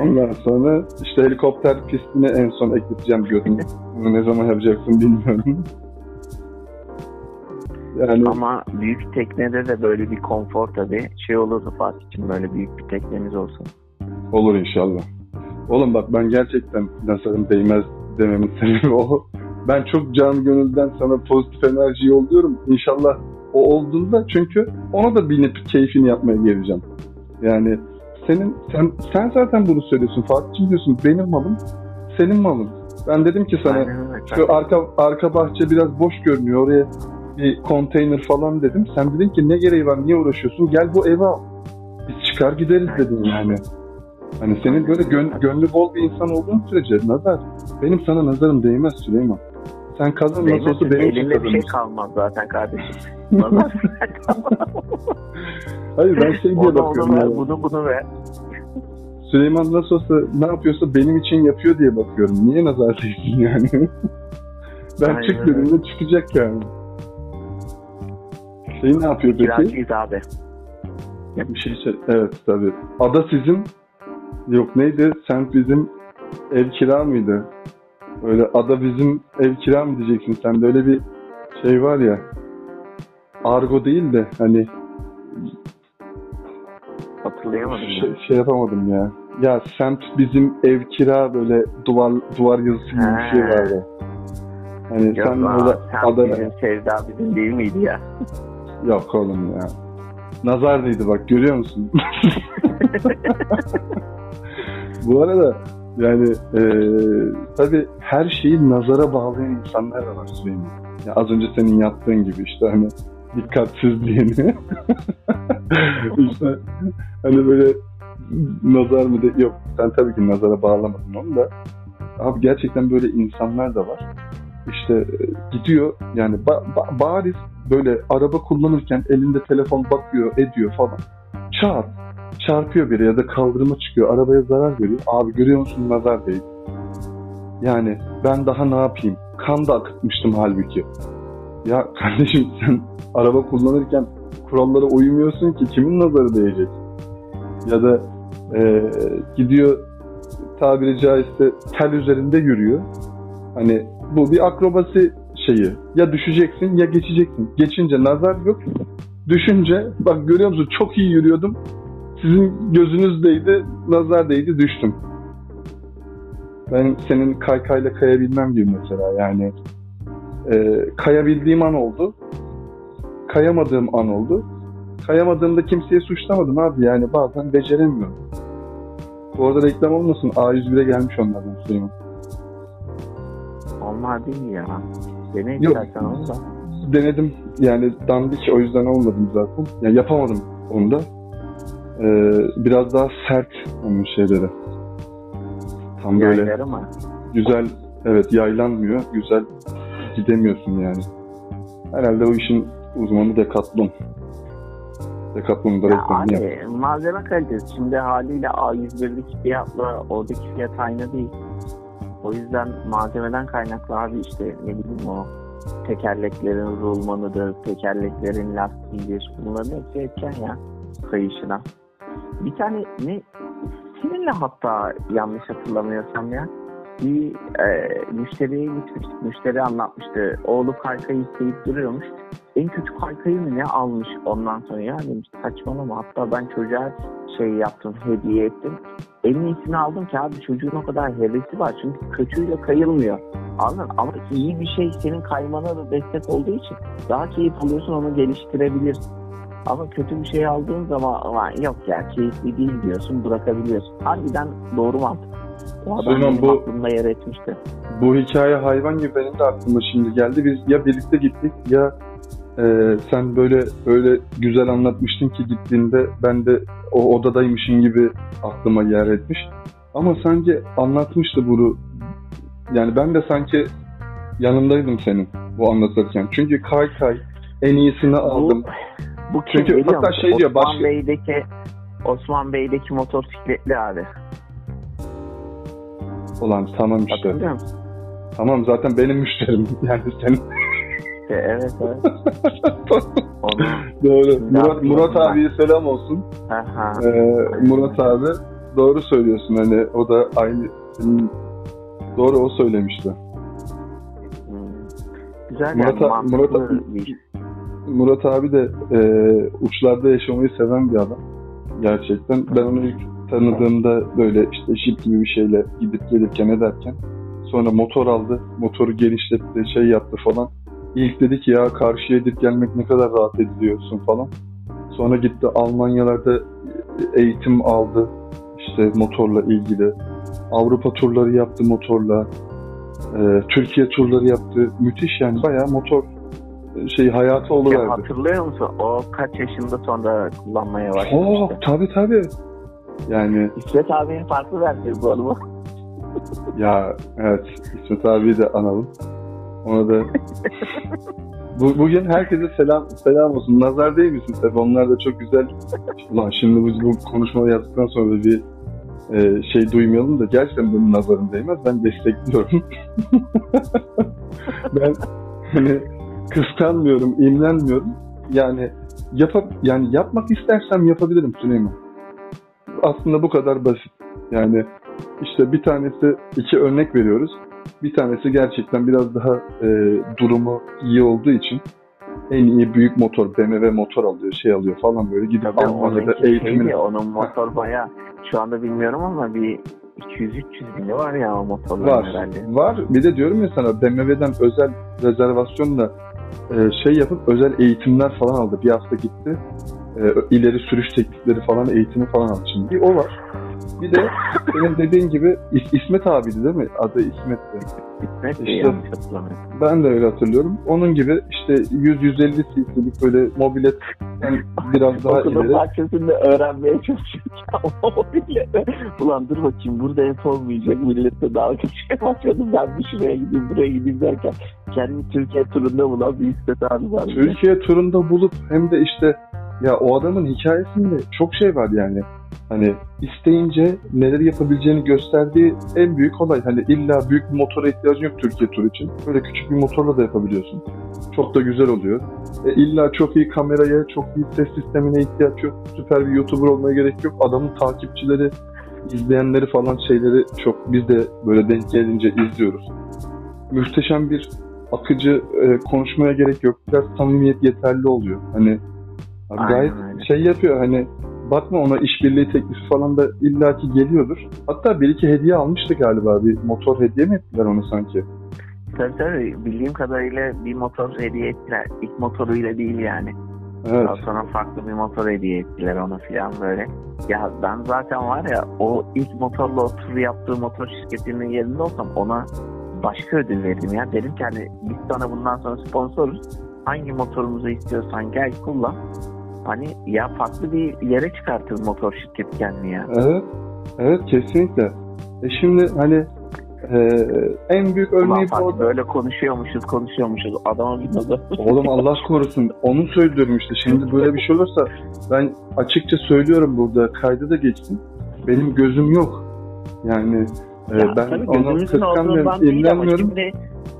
S1: Ondan sonra işte helikopter pistini en son ekleteceğim diyordum. Bunu ne zaman yapacaksın bilmiyorum. Yani
S2: Ama büyük teknede de böyle bir konfor tabii. Şey olurdu Fatih'cim böyle büyük bir teknemiz olsun.
S1: olur inşallah. Oğlum bak ben gerçekten nazarım değmez dememin sebebi o. Ben çok can gönülden sana pozitif enerji yolluyorum. İnşallah o olduğunda çünkü ona da binip keyfini yapmaya geleceğim. Yani senin sen sen zaten bunu söylüyorsun. Fatih'cim diyorsun benim malım senin malın. Ben dedim ki sana
S2: Aynen
S1: şu arka arka bahçe biraz boş görünüyor. Oraya bir konteyner falan dedim. Sen dedin ki ne gereği var niye uğraşıyorsun? Gel bu eve al. Biz çıkar gideriz dedin yani. Hani senin böyle gön- gönlü bol bir insan olduğun sürece nazar benim sana nazarım değmez Süleyman. Sen kazan nasıl olsa
S2: Değmesin,
S1: benim
S2: elinde bir şey
S1: kazanırsın.
S2: kalmaz zaten kardeşim. [LAUGHS] Nazar
S1: Hayır ben şey diye
S2: onu
S1: bakıyorum.
S2: onu ver, bunu bunu ver.
S1: Süleyman nasıl olsa ne yapıyorsa benim için yapıyor diye bakıyorum. Niye nazar değsin yani? [LAUGHS] ben
S2: Aynen
S1: çık
S2: öyle.
S1: dediğimde çıkacak yani. Şey ne yapıyor peki?
S2: Kiracıyız abi.
S1: Bir şey söyle. Evet tabii. Ada sizin yok neydi? Sen bizim ev kira mıydı? Öyle ada bizim ev kira mı diyeceksin? Sende öyle bir şey var ya. Argo değil de hani
S2: Hatırlayamadım ya.
S1: şey, şey yapamadım ya. Ya semt bizim ev kira böyle duvar duvar yazısı gibi bir şey vardı. Hani
S2: Yok
S1: sen orada
S2: sen
S1: ada
S2: bizim Sevda bizim değil miydi ya?
S1: Yok oğlum ya. Nazar değdi bak görüyor musun? [LAUGHS] Bu arada yani e, tabii her şeyi nazara bağlayan insanlar da var Süleyman. Ya az önce senin yaptığın gibi işte hani dikkatsiz diyeni. [LAUGHS] işte hani böyle nazar mı de yok sen tabii ki nazara bağlamadın onu da. Abi gerçekten böyle insanlar da var. İşte e, gidiyor yani ba- ba- bariz böyle araba kullanırken elinde telefon bakıyor ediyor falan. Çat çarpıyor biri ya da kaldırıma çıkıyor arabaya zarar veriyor. Abi görüyor musun nazar değil. Yani ben daha ne yapayım? Kan da akıtmıştım halbuki. Ya kardeşim [LAUGHS] sen araba kullanırken kurallara uymuyorsun ki kimin nazarı değecek? Ya da e, gidiyor tabiri caizse tel üzerinde yürüyor. Hani bu bir akrobasi şeyi. Ya düşeceksin ya geçeceksin. Geçince nazar yok. Düşünce bak görüyor musun çok iyi yürüyordum. Sizin gözünüzdeydi, nazar değdi, düştüm. Ben senin kaykayla kayabilmem gibi mesela yani. e, kayabildiğim an oldu. Kayamadığım an oldu. Kayamadığımda kimseye suçlamadım abi yani bazen beceremiyorum. Bu arada reklam olmasın A101'e gelmiş onlardan Süleyman.
S2: Onlar değil ya. Dene istersen onu da.
S1: Denedim yani dandik o yüzden olmadım zaten. Yani yapamadım onu da. Ee, biraz daha sert onun şeyleri. Tam böyle
S2: Yayları mı?
S1: güzel evet yaylanmıyor. Güzel gidemiyorsun yani. Herhalde o işin uzmanı Decathlon. Decathlon'da
S2: Ya
S1: reklamını yap.
S2: malzeme kalitesi şimdi haliyle A101'lik fiyatla oradaki fiyat aynı değil. O yüzden malzemeden kaynaklı abi işte ne bileyim o tekerleklerin rulmanıdır, tekerleklerin lastiğidir. Bunların hepsi etken ya kayışına. Bir tane ne seninle hatta yanlış hatırlamıyorsam ya bir e, müşteriye gitmiştik. Müşteri anlatmıştı. Oğlu kaykayı isteyip duruyormuş. En kötü kaykayı mı ne almış ondan sonra ya demiş saçmalama hatta ben çocuğa şey yaptım hediye ettim. En iyisini aldım ki abi çocuğun o kadar hevesi var çünkü kötüyle kayılmıyor. Anladın ama iyi bir şey senin kaymana da destek olduğu için daha keyif alıyorsun onu geliştirebilirsin. Ama kötü bir şey aldığın zaman "Aman yok ya keyifli değil diyorsun bırakabiliyorsun. Harbiden doğru mantık. O adam
S1: Süleyman,
S2: benim
S1: bu-
S2: aklımda yer etmişti.
S1: Bu hikaye hayvan gibi benim de aklıma şimdi geldi. Biz ya birlikte gittik ya e, sen böyle böyle güzel anlatmıştın ki gittiğinde ben de o odadaymışın gibi aklıma yer etmiş. Ama sanki anlatmıştı bunu. Yani ben de sanki yanındaydım senin bu anlatırken. Çünkü kay kay en iyisini aldım.
S2: Bu, bu kim
S1: Çünkü hatta şey diyor,
S2: Osman
S1: başka-
S2: Bey'deki Osman Bey'deki motosikletli abi.
S1: Ulan tamam işte. Tamam zaten benim müşterim. [LAUGHS] Yani senin
S2: evet evet. [LAUGHS] Onu
S1: doğru. Murat, Murat abiye selam olsun. Ee, Murat abi doğru söylüyorsun hani o da aynı doğru o söylemişti.
S2: Hmm. Güzel
S1: Murat,
S2: yani
S1: Murat. Murat abi de e, uçlarda yaşamayı seven bir adam. Gerçekten. Ben onu ilk tanıdığımda böyle işte jip gibi bir şeyle gidip gelirken ederken sonra motor aldı. Motoru genişletti, şey yaptı falan. İlk dedi ki ya karşıya gidip gelmek ne kadar rahat ediliyorsun falan. Sonra gitti Almanyalarda eğitim aldı. işte motorla ilgili. Avrupa turları yaptı motorla. Ee, Türkiye turları yaptı. Müthiş yani bayağı motor şey hayatı
S2: Ya
S1: oluverdi.
S2: hatırlıyor musun? O kaç yaşında sonra kullanmaya
S1: Oh,
S2: başlamıştı.
S1: tabii tabii. Yani
S2: İsmet abinin farklı versiyonu bu araba.
S1: ya evet İsmet abiyi de analım. Ona da Bu, bugün herkese selam selam olsun. Nazar değil misin Sefa? Onlar da çok güzel. Ulan şimdi biz bu konuşmayı yaptıktan sonra bir e, şey duymayalım da gerçekten benim nazarım değmez. Ben destekliyorum. [LAUGHS] ben hani kıskanmıyorum, imrenmiyorum. Yani yapa, yani yapmak istersem yapabilirim Süleyman. Aslında bu kadar basit. Yani işte bir tanesi iki örnek veriyoruz. Bir tanesi gerçekten biraz daha e, durumu iyi olduğu için en iyi büyük motor BMW motor alıyor, şey alıyor falan böyle gidip
S2: Tabii
S1: Almanya'da
S2: onunki
S1: eğitimini
S2: şeydi, onun motor baya şu anda bilmiyorum ama bir 200-300 bini var ya o motorların
S1: var.
S2: herhalde.
S1: Var. Bir de diyorum ya sana BMW'den özel rezervasyonla e, şey yapıp özel eğitimler falan aldı. Bir hafta gitti. E, ileri sürüş teknikleri falan eğitimi falan aldı şimdi. Bir o var. Bir de senin dediğin gibi İs- İsmet abiydi değil mi? Adı İsmet'ti.
S2: İsmet
S1: İşte-
S2: yanlış hatırlamıyorum.
S1: Ben de öyle hatırlıyorum. Onun gibi işte 100-150 cc'lik böyle mobilet yani biraz daha
S2: Okulun
S1: ileri.
S2: bahçesinde öğrenmeye çalışırken [LAUGHS] o bile ulan dur bakayım burada hep olmayacak millete dalga geçmeye başladım ben bir şuraya gideyim buraya gideyim derken kendi Türkiye turunda bulan bir İsmet abi var.
S1: Türkiye turunda bulup hem de işte ya o adamın hikayesinde çok şey var yani. Hani isteyince neler yapabileceğini gösterdiği en büyük olay. Hani illa büyük bir motora ihtiyacın yok Türkiye turu için. Böyle küçük bir motorla da yapabiliyorsun. Çok da güzel oluyor. E, illa çok iyi kameraya, çok iyi ses sistemine ihtiyaç yok. Süper bir YouTuber olmaya gerek yok. Adamın takipçileri, izleyenleri falan şeyleri çok biz de böyle denk gelince izliyoruz. Muhteşem bir akıcı e, konuşmaya gerek yok. Biraz samimiyet yeterli oluyor. Hani abi
S2: Aynen
S1: gayet
S2: öyle.
S1: şey yapıyor hani bakma ona işbirliği teklifi falan da illaki geliyordur. Hatta bir iki hediye almıştı galiba. Bir motor hediye mi ettiler onu sanki?
S2: Tabii tabii bildiğim kadarıyla bir motor hediye ettiler. İlk motoruyla değil yani.
S1: Evet.
S2: Daha sonra farklı bir motor hediye ettiler ona falan böyle. Ya ben zaten var ya o ilk motorla o tur yaptığı motor şirketinin yerinde olsam ona başka ödül verdim ya. Dedim ki hani biz sana bundan sonra sponsoruz. Hangi motorumuzu istiyorsan gel kullan. Hani ya farklı bir yere çıkartır motor şirketi kendini ya.
S1: Evet. Evet kesinlikle. E şimdi hani e, en büyük
S2: Ulan
S1: örneği
S2: Fatih,
S1: orada.
S2: böyle konuşuyormuşuz konuşuyormuşuz. Adama nazar. [LAUGHS]
S1: Oğlum Allah korusun. Onu söylüyorum işte. Şimdi böyle bir şey olursa ben açıkça söylüyorum burada. Kayda da geçsin. Benim gözüm yok. Yani e,
S2: Ya
S1: ben
S2: olduğundan
S1: kıskanmıyorum,
S2: şimdi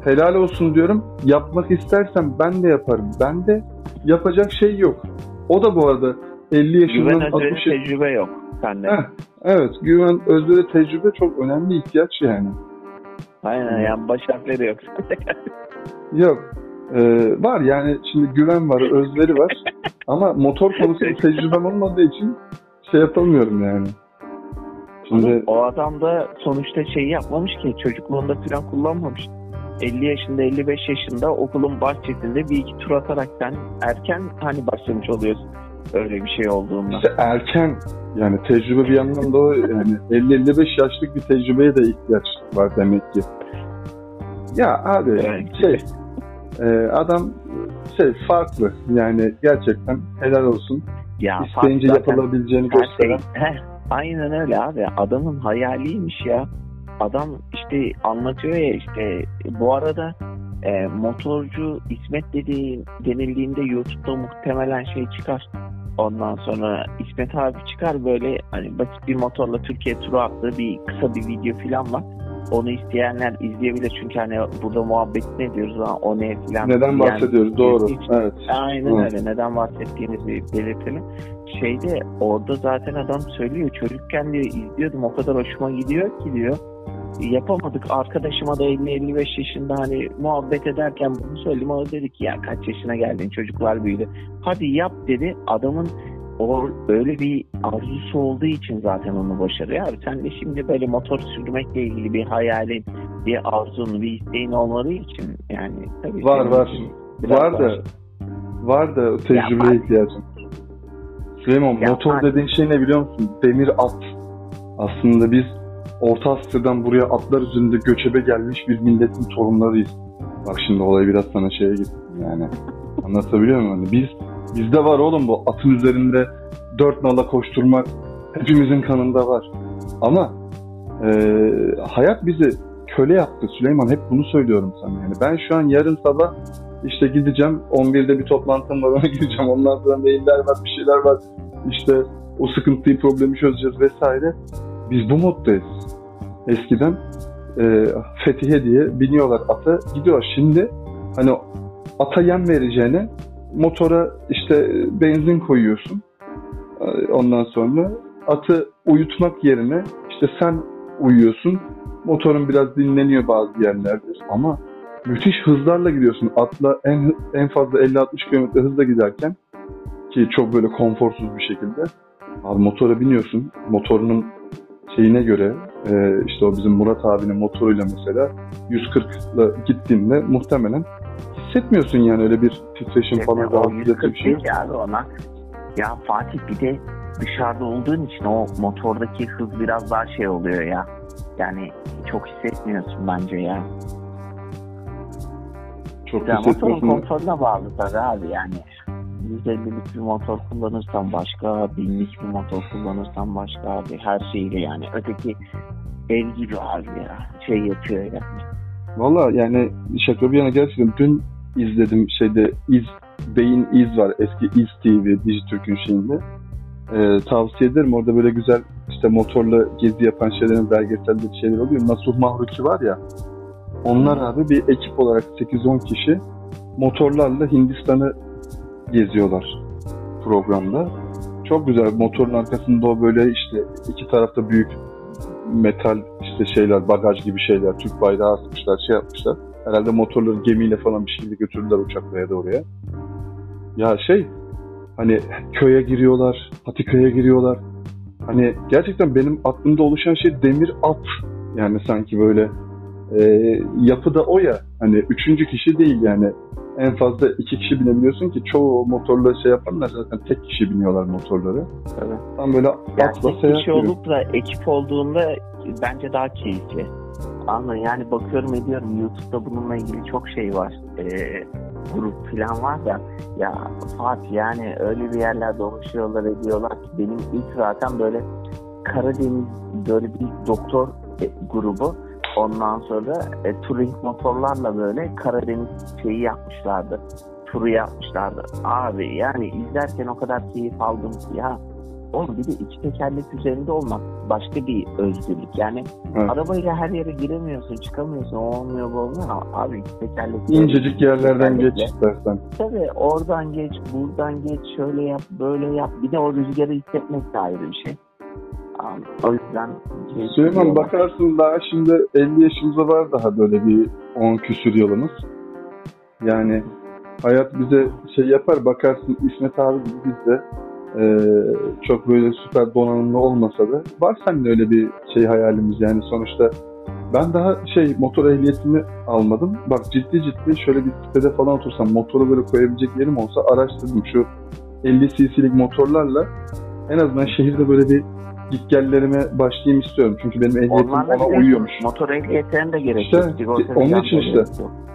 S1: Helal olsun diyorum. Yapmak istersem ben de yaparım. Ben de yapacak şey yok. O da bu arada 50 yaşından
S2: güven
S1: 60
S2: özveri
S1: yaş-
S2: tecrübe yok sende.
S1: Heh, Evet, güven, özveri, tecrübe çok önemli ihtiyaç yani.
S2: Aynen yani baş harfleri yok. [LAUGHS]
S1: Yok. Ee, var yani şimdi güven var, özveri var. [LAUGHS] Ama motor konusunda tecrübem olmadığı için şey yapamıyorum yani. Şimdi
S2: o adam da sonuçta şey yapmamış ki çocukluğunda falan kullanmamış. 50 yaşında 55 yaşında okulun bahçesinde bir iki tur atarak sen erken hani başlamış oluyorsun öyle bir şey olduğunda.
S1: işte erken yani tecrübe bir yandan da o yani 50-55 yaşlık bir tecrübeye de ihtiyaç var demek ki. Ya abi
S2: Evet.
S1: şey e, adam şey farklı yani gerçekten helal olsun.
S2: Ya
S1: İsteyince yapılabileceğini
S2: her
S1: gösteren.
S2: şey- Heh, aynen öyle abi adamın hayaliymiş ya. Adam işte anlatıyor ya işte bu arada e, motorcu İsmet dediği denildiğinde YouTube'da muhtemelen şey çıkar. Ondan sonra İsmet abi çıkar böyle hani basit bir motorla Türkiye turu attığı bir kısa bir video falan var. Onu isteyenler izleyebilir çünkü hani burada muhabbet ne ediyoruz ha o ne falan.
S1: Neden
S2: Yani
S1: bahsediyoruz? Doğru.
S2: hiç-
S1: Evet.
S2: Aynen
S1: Hı.
S2: öyle. Neden bahsettiğimizi belirtelim. Şeyde orada zaten adam söylüyor. Çocukken diyor izliyordum o kadar hoşuma gidiyor ki diyor. Yapamadık. Arkadaşıma da 50-55 yaşında hani muhabbet ederken bunu söyledim. O dedi ki ya kaç yaşına geldin çocuklar büyüdü. Hadi yap dedi. Adamın o öyle bir arzusu olduğu için zaten onu başarıyor. Abi sen de şimdi böyle motor sürmekle ilgili bir hayalin, bir arzun, bir isteğin olmadığı için yani tabii
S1: var var. Var da var da tecrübeye
S2: ya,
S1: ihtiyacım. Süleyman ya, motor dediğin şey ne biliyor musun? Demir at. Aslında biz Orta Asya'dan buraya atlar üzerinde göçebe gelmiş bir milletin torunlarıyız. Bak şimdi olay biraz sana şeye gitti yani. Anlatabiliyor muyum? Hani biz bizde var oğlum bu atın üzerinde dört nala koşturmak hepimizin kanında var. Ama e, hayat bizi köle yaptı Süleyman. Hep bunu söylüyorum sana yani. Ben şu an yarın sabah işte gideceğim 11'de bir toplantım var ona [LAUGHS] gireceğim. Ondan sonra mailler var bir şeyler var. İşte o sıkıntıyı problemi çözeceğiz vesaire. Biz bu moddayız. Eskiden e, Fethiye diye biniyorlar ata gidiyor. Şimdi hani ata yem vereceğine motora işte benzin koyuyorsun. E, ondan sonra atı uyutmak yerine işte sen uyuyorsun. Motorun biraz dinleniyor bazı yerlerde ama müthiş hızlarla gidiyorsun. Atla en en fazla 50-60 km hızla giderken ki çok böyle konforsuz bir şekilde. Abi motora biniyorsun. Motorunun şeyine göre e, işte o bizim Murat abinin motoruyla mesela 140 ile gittiğinde muhtemelen hissetmiyorsun yani öyle bir titreşim falan
S2: rahatsız edici bir şey. Abi ona. Ya Fatih bir de dışarıda olduğun için o motordaki hız biraz daha şey oluyor ya. Yani çok hissetmiyorsun bence ya. Çok ya motorun kontrolüne bağlı tabii abi yani. 150'lik bir motor kullanırsan başka, binlik bir motor kullanırsan başka abi. Her şeyle yani. Öteki el gibi abi ya. Şey yapıyor yani.
S1: Valla yani şaka bir yana gerçekten dün izledim şeyde iz Beyin İz var eski İz TV Dijitürk'ün şeyinde. Ee, tavsiye ederim orada böyle güzel işte motorla gezi yapan şeylerin belgeselleri şeyler oluyor. Nasuh Mahruki var ya onlar abi bir ekip olarak 8-10 kişi motorlarla Hindistan'ı geziyorlar programda. Çok güzel. Motorun arkasında o böyle işte iki tarafta büyük metal işte şeyler, bagaj gibi şeyler, Türk bayrağı asmışlar, şey yapmışlar. Herhalde motorları gemiyle falan bir şekilde götürdüler uçakla ya da oraya. Ya şey, hani köye giriyorlar, Patika'ya giriyorlar. Hani gerçekten benim aklımda oluşan şey demir at. Yani sanki böyle e, yapı da o ya. Hani üçüncü kişi değil yani en fazla iki kişi binebiliyorsun ki çoğu motorla şey yapanlar zaten tek kişi biniyorlar motorları. Evet. Tam böyle
S2: atla seyahat kişi olup da ekip olduğunda bence daha keyifli. Anla yani bakıyorum ediyorum YouTube'da bununla ilgili çok şey var. Ee, grup falan var da ya Fatih yani öyle bir yerlerde dolaşıyorlar ediyorlar ki benim ilk zaten böyle Karadeniz böyle bir doktor grubu Ondan sonra e, touring motorlarla böyle Karadeniz şeyi yapmışlardı. Turu yapmışlardı. Abi yani izlerken o kadar keyif aldım ki ya. Oğlum bir de iki tekerlek üzerinde olmak başka bir özgürlük. Yani evet. arabayla her yere giremiyorsun, çıkamıyorsun, olmuyor bu olmuyor. Abi iki tekerlek.
S1: İncecik yerlerden geç istersen.
S2: Tabii oradan geç, buradan geç, şöyle yap, böyle yap. Bir de o rüzgarı hissetmek de ayrı bir şey. O yüzden
S1: şey Süleyman bakarsın daha şimdi 50 yaşımıza var daha böyle bir 10 küsür yılımız. Yani hayat bize şey yapar bakarsın İsmet abi gibi biz de e, çok böyle süper donanımlı olmasa da var senin öyle bir şey hayalimiz yani sonuçta ben daha şey motor ehliyetini almadım. Bak ciddi ciddi şöyle bir sitede falan otursam motoru böyle koyabilecek yerim olsa araştırdım şu 50 cc'lik motorlarla en azından şehirde böyle bir gitgellerime başlayayım istiyorum. Çünkü benim ehliyetim Onlarla ona uyuyormuş.
S2: Motor ehliyetlerine de gerek
S1: işte, yok. Onun için işte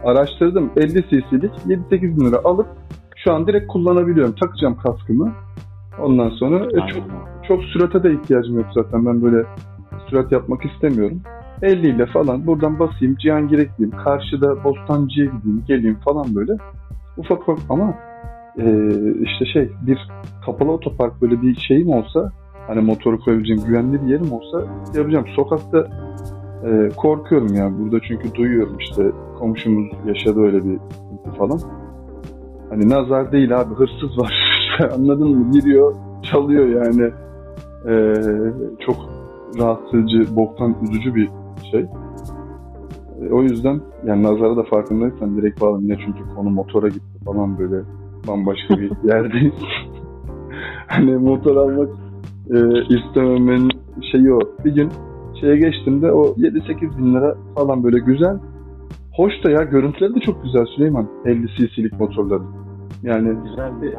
S1: araştırdım. 50 cc'lik 7-8 bin lira alıp şu an direkt kullanabiliyorum. Takacağım kaskımı. Ondan sonra e, çok, çok sürate de ihtiyacım yok zaten. Ben böyle sürat yapmak istemiyorum. 50 ile falan buradan basayım Cihangir'e gideyim. Karşıda Bostancı'ya gideyim geleyim falan böyle. Ufak ufak ama e, işte şey bir kapalı otopark böyle bir şeyim olsa hani motoru koyabileceğim güvenli bir yerim olsa yapacağım. Sokakta e, korkuyorum ya burada çünkü duyuyorum işte komşumuz yaşadı öyle bir falan. Hani nazar değil abi hırsız var. [LAUGHS] Anladın mı? Giriyor, çalıyor yani. E, çok rahatsız edici, boktan üzücü bir şey. E, o yüzden yani nazara da farkındaysan direkt bağlı yine çünkü konu motora gitti falan böyle bambaşka bir [LAUGHS] yerdeyiz. hani motor almak e, istememenin şeyi o. Bir gün şeye geçtim de o 7-8 bin lira falan böyle güzel. Hoş da ya görüntüleri de çok güzel Süleyman. 50 cc'lik motorların. Yani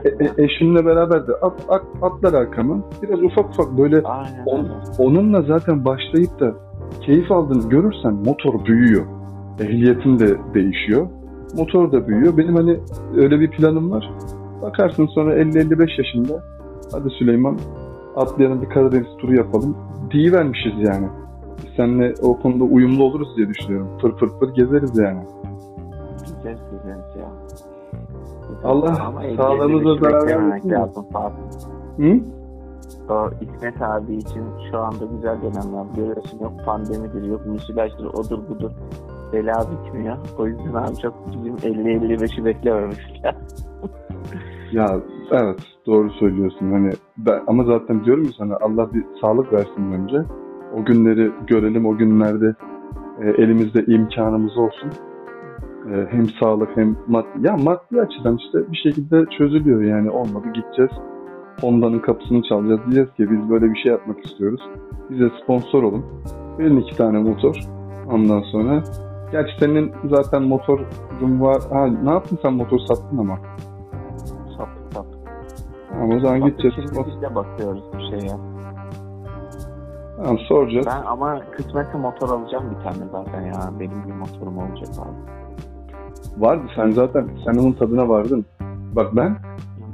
S1: e, e, eşimle beraber de at, at, atlar arkama. Biraz ufak ufak böyle
S2: Aynen
S1: on- onunla zaten başlayıp da keyif aldığını görürsen motor büyüyor. Ehliyetin de değişiyor. Motor da büyüyor. Benim hani öyle bir planım var. Bakarsın sonra 50-55 yaşında hadi Süleyman atlayalım bir Karadeniz turu yapalım. vermişiz yani. Biz seninle o konuda uyumlu oluruz diye düşünüyorum. Fır fır fır gezeriz yani.
S2: Güzel güzel ya.
S1: Allah
S2: Ama şey
S1: zarar vermesin
S2: lazım.
S1: Hı?
S2: O İsmet abi için şu anda güzel dönemler. Görüyorsun yok pandemidir, yok müsilajdır, odur budur. Bela bitmiyor. O yüzden abi çok bizim 50-55'i beklememişler.
S1: Ya evet doğru söylüyorsun. Hani ben, ama zaten diyorum ya sana Allah bir sağlık versin önce. O günleri görelim. O günlerde e, elimizde imkanımız olsun. E, hem sağlık hem maddi. Ya maddi açıdan işte bir şekilde çözülüyor yani olmadı gideceğiz. Honda'nın kapısını çalacağız. Diyeceğiz ki biz böyle bir şey yapmak istiyoruz. Bize sponsor olun. Verin iki tane motor. Ondan sonra Gerçi senin zaten motorun var. Ha, ne yaptın sen motor sattın ama. Tamam o zaman gideceğiz.
S2: Biz de bakıyoruz bir şeye.
S1: Tamam soracağız.
S2: Ben ama kısmetse motor alacağım bir tane zaten ya. Benim bir motorum olacak abi.
S1: Vardı sen zaten sen onun tadına vardın. Bak ben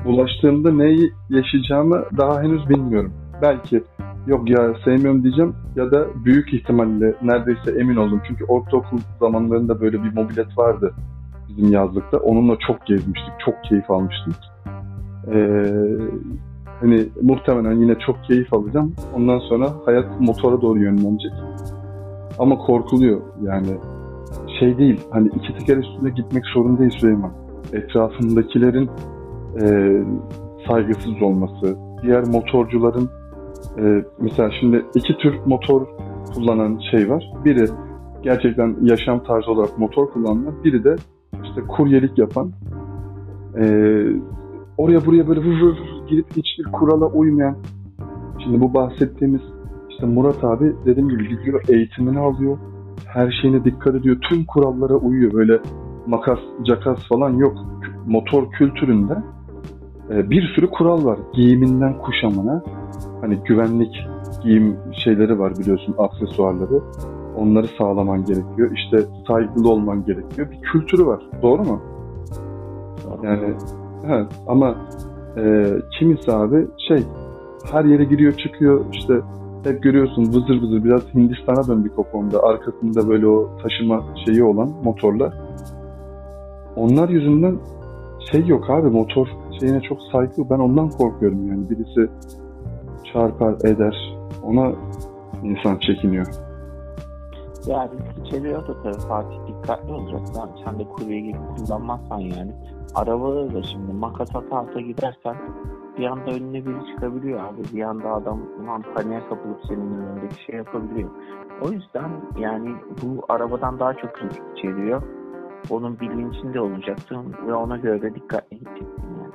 S1: bulaştığımda neyi yaşayacağımı daha henüz bilmiyorum. Belki yok ya sevmiyorum diyeceğim ya da büyük ihtimalle neredeyse emin oldum. Çünkü ortaokul zamanlarında böyle bir mobilet vardı bizim yazlıkta. Onunla çok gezmiştik, çok keyif almıştık. Ee, hani muhtemelen yine çok keyif alacağım. Ondan sonra hayat motora doğru yönlenecek. Ama korkuluyor yani. Şey değil, hani iki teker üstünde gitmek sorun değil Süleyman. Etrafındakilerin e, saygısız olması, diğer motorcuların e, mesela şimdi iki tür motor kullanan şey var. Biri gerçekten yaşam tarzı olarak motor kullananlar, biri de işte kuryelik yapan, e, oraya buraya böyle vır vır vır girip hiçbir kurala uymayan. Şimdi bu bahsettiğimiz işte Murat abi dediğim gibi gidiyor eğitimini alıyor. Her şeyine dikkat ediyor. Tüm kurallara uyuyor. Böyle makas, cakas falan yok. Motor kültüründe e, bir sürü kural var. Giyiminden kuşamana. Hani güvenlik giyim şeyleri var biliyorsun aksesuarları. Onları sağlaman gerekiyor. İşte saygılı olman gerekiyor. Bir kültürü var. Doğru mu? Yani evet ama e, kimisi abi şey her yere giriyor çıkıyor işte hep görüyorsun vızır vızır biraz Hindistan'a döndük o konuda. Arkasında böyle o taşıma şeyi olan motorla. Onlar yüzünden şey yok abi motor şeyine çok saygı. Ben ondan korkuyorum yani. Birisi çarpar eder. Ona insan çekiniyor.
S2: Ya risk içeriyor da tabii Fatih dikkatli olacaksın. abi. Sen de kurye gibi kullanmazsan yani. Arabada da şimdi makas ata ata gidersen bir anda önüne biri çıkabiliyor abi. Bir anda adam ulan paniğe kapılıp senin önündeki şey yapabiliyor. O yüzden yani bu arabadan daha çok risk içeriyor. Onun bilincinde olacaksın ve ona göre de dikkatli gideceksin yani.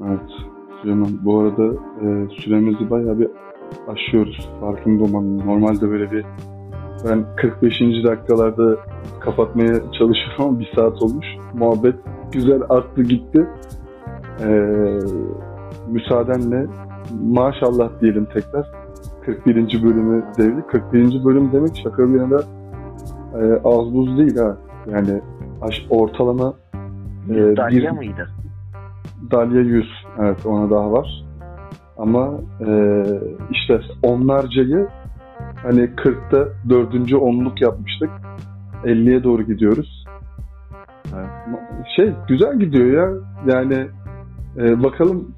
S1: Evet. Süleyman bu arada e, süremizi bayağı bir aşıyoruz. Farkında olmam. Normalde böyle bir ben 45. dakikalarda kapatmaya çalışıyorum ama bir saat olmuş. Muhabbet güzel arttı gitti. E, müsaadenle maşallah diyelim tekrar. 41. bölümü devri. 41. bölüm demek şaka bir yana e, az buz değil ha. Yani aş- ortalama e,
S2: Dalya
S1: bir,
S2: mıydı?
S1: Dalya 100. Evet ona daha var. Ama e, işte onlarcayı hani 40'ta dördüncü onluk yapmıştık. 50'ye doğru gidiyoruz. Şey güzel gidiyor ya. Yani e, bakalım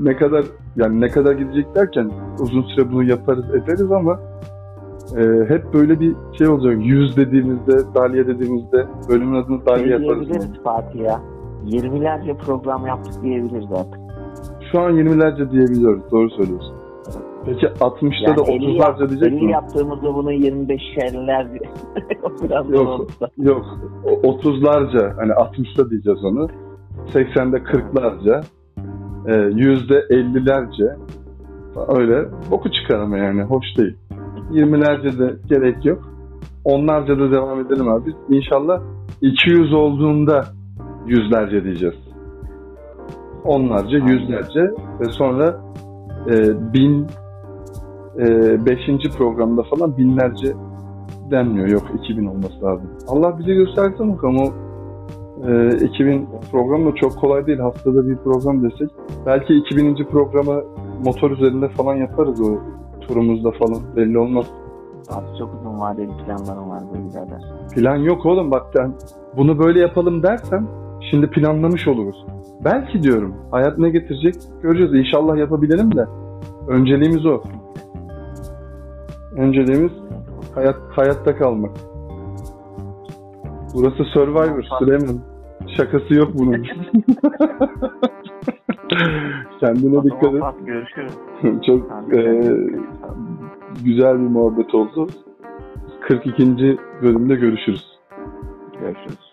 S1: ne kadar yani ne kadar gidecek derken uzun süre bunu yaparız ederiz ama e, hep böyle bir şey olacak. 100 dediğimizde, Dalya dediğimizde bölümün adını Dalya
S2: Şey
S1: yaparız.
S2: diyebiliriz Fatih ya. 20'lerce program yaptık diyebiliriz artık.
S1: Şu an 20'lerce diyebiliyoruz. Doğru söylüyorsun. Peki 60'ta da
S2: 50 yap-
S1: 30'larca diyecek
S2: 50
S1: mi?
S2: yaptığımızda bunu 25'ler diye. [LAUGHS] Biraz
S1: Yok. Yok. o- 30'larca hani 60'ta diyeceğiz onu. 80'de 40'larca. e, yüzde ellilerce öyle boku çıkar ama yani hoş değil. 20'lerce de gerek yok. Onlarca da devam edelim abi. İnşallah 200 olduğunda yüzlerce diyeceğiz. Onlarca, yüzlerce ve sonra e, bin e, beşinci programda falan binlerce denmiyor. Yok 2000 olması lazım. Allah bize göstersin bakalım o e, 2000 program da çok kolay değil. Haftada bir program desek. Belki 2000. programı motor üzerinde falan yaparız o turumuzda falan. Belli olmaz.
S2: Abi çok uzun vadeli planlarım var böyle birader.
S1: Plan yok oğlum bak ben bunu böyle yapalım dersem şimdi planlamış oluruz. Belki diyorum hayat ne getirecek göreceğiz. İnşallah yapabilelim de önceliğimiz o. Önceliğimiz hayat hayatta kalmak. Burası Survivor Süleyman. Şakası yok bunun. [LAUGHS] Kendine dikkat et.
S2: Görüşürüz. [LAUGHS]
S1: Çok e, güzel bir muhabbet oldu. 42. bölümde görüşürüz.
S2: Görüşürüz.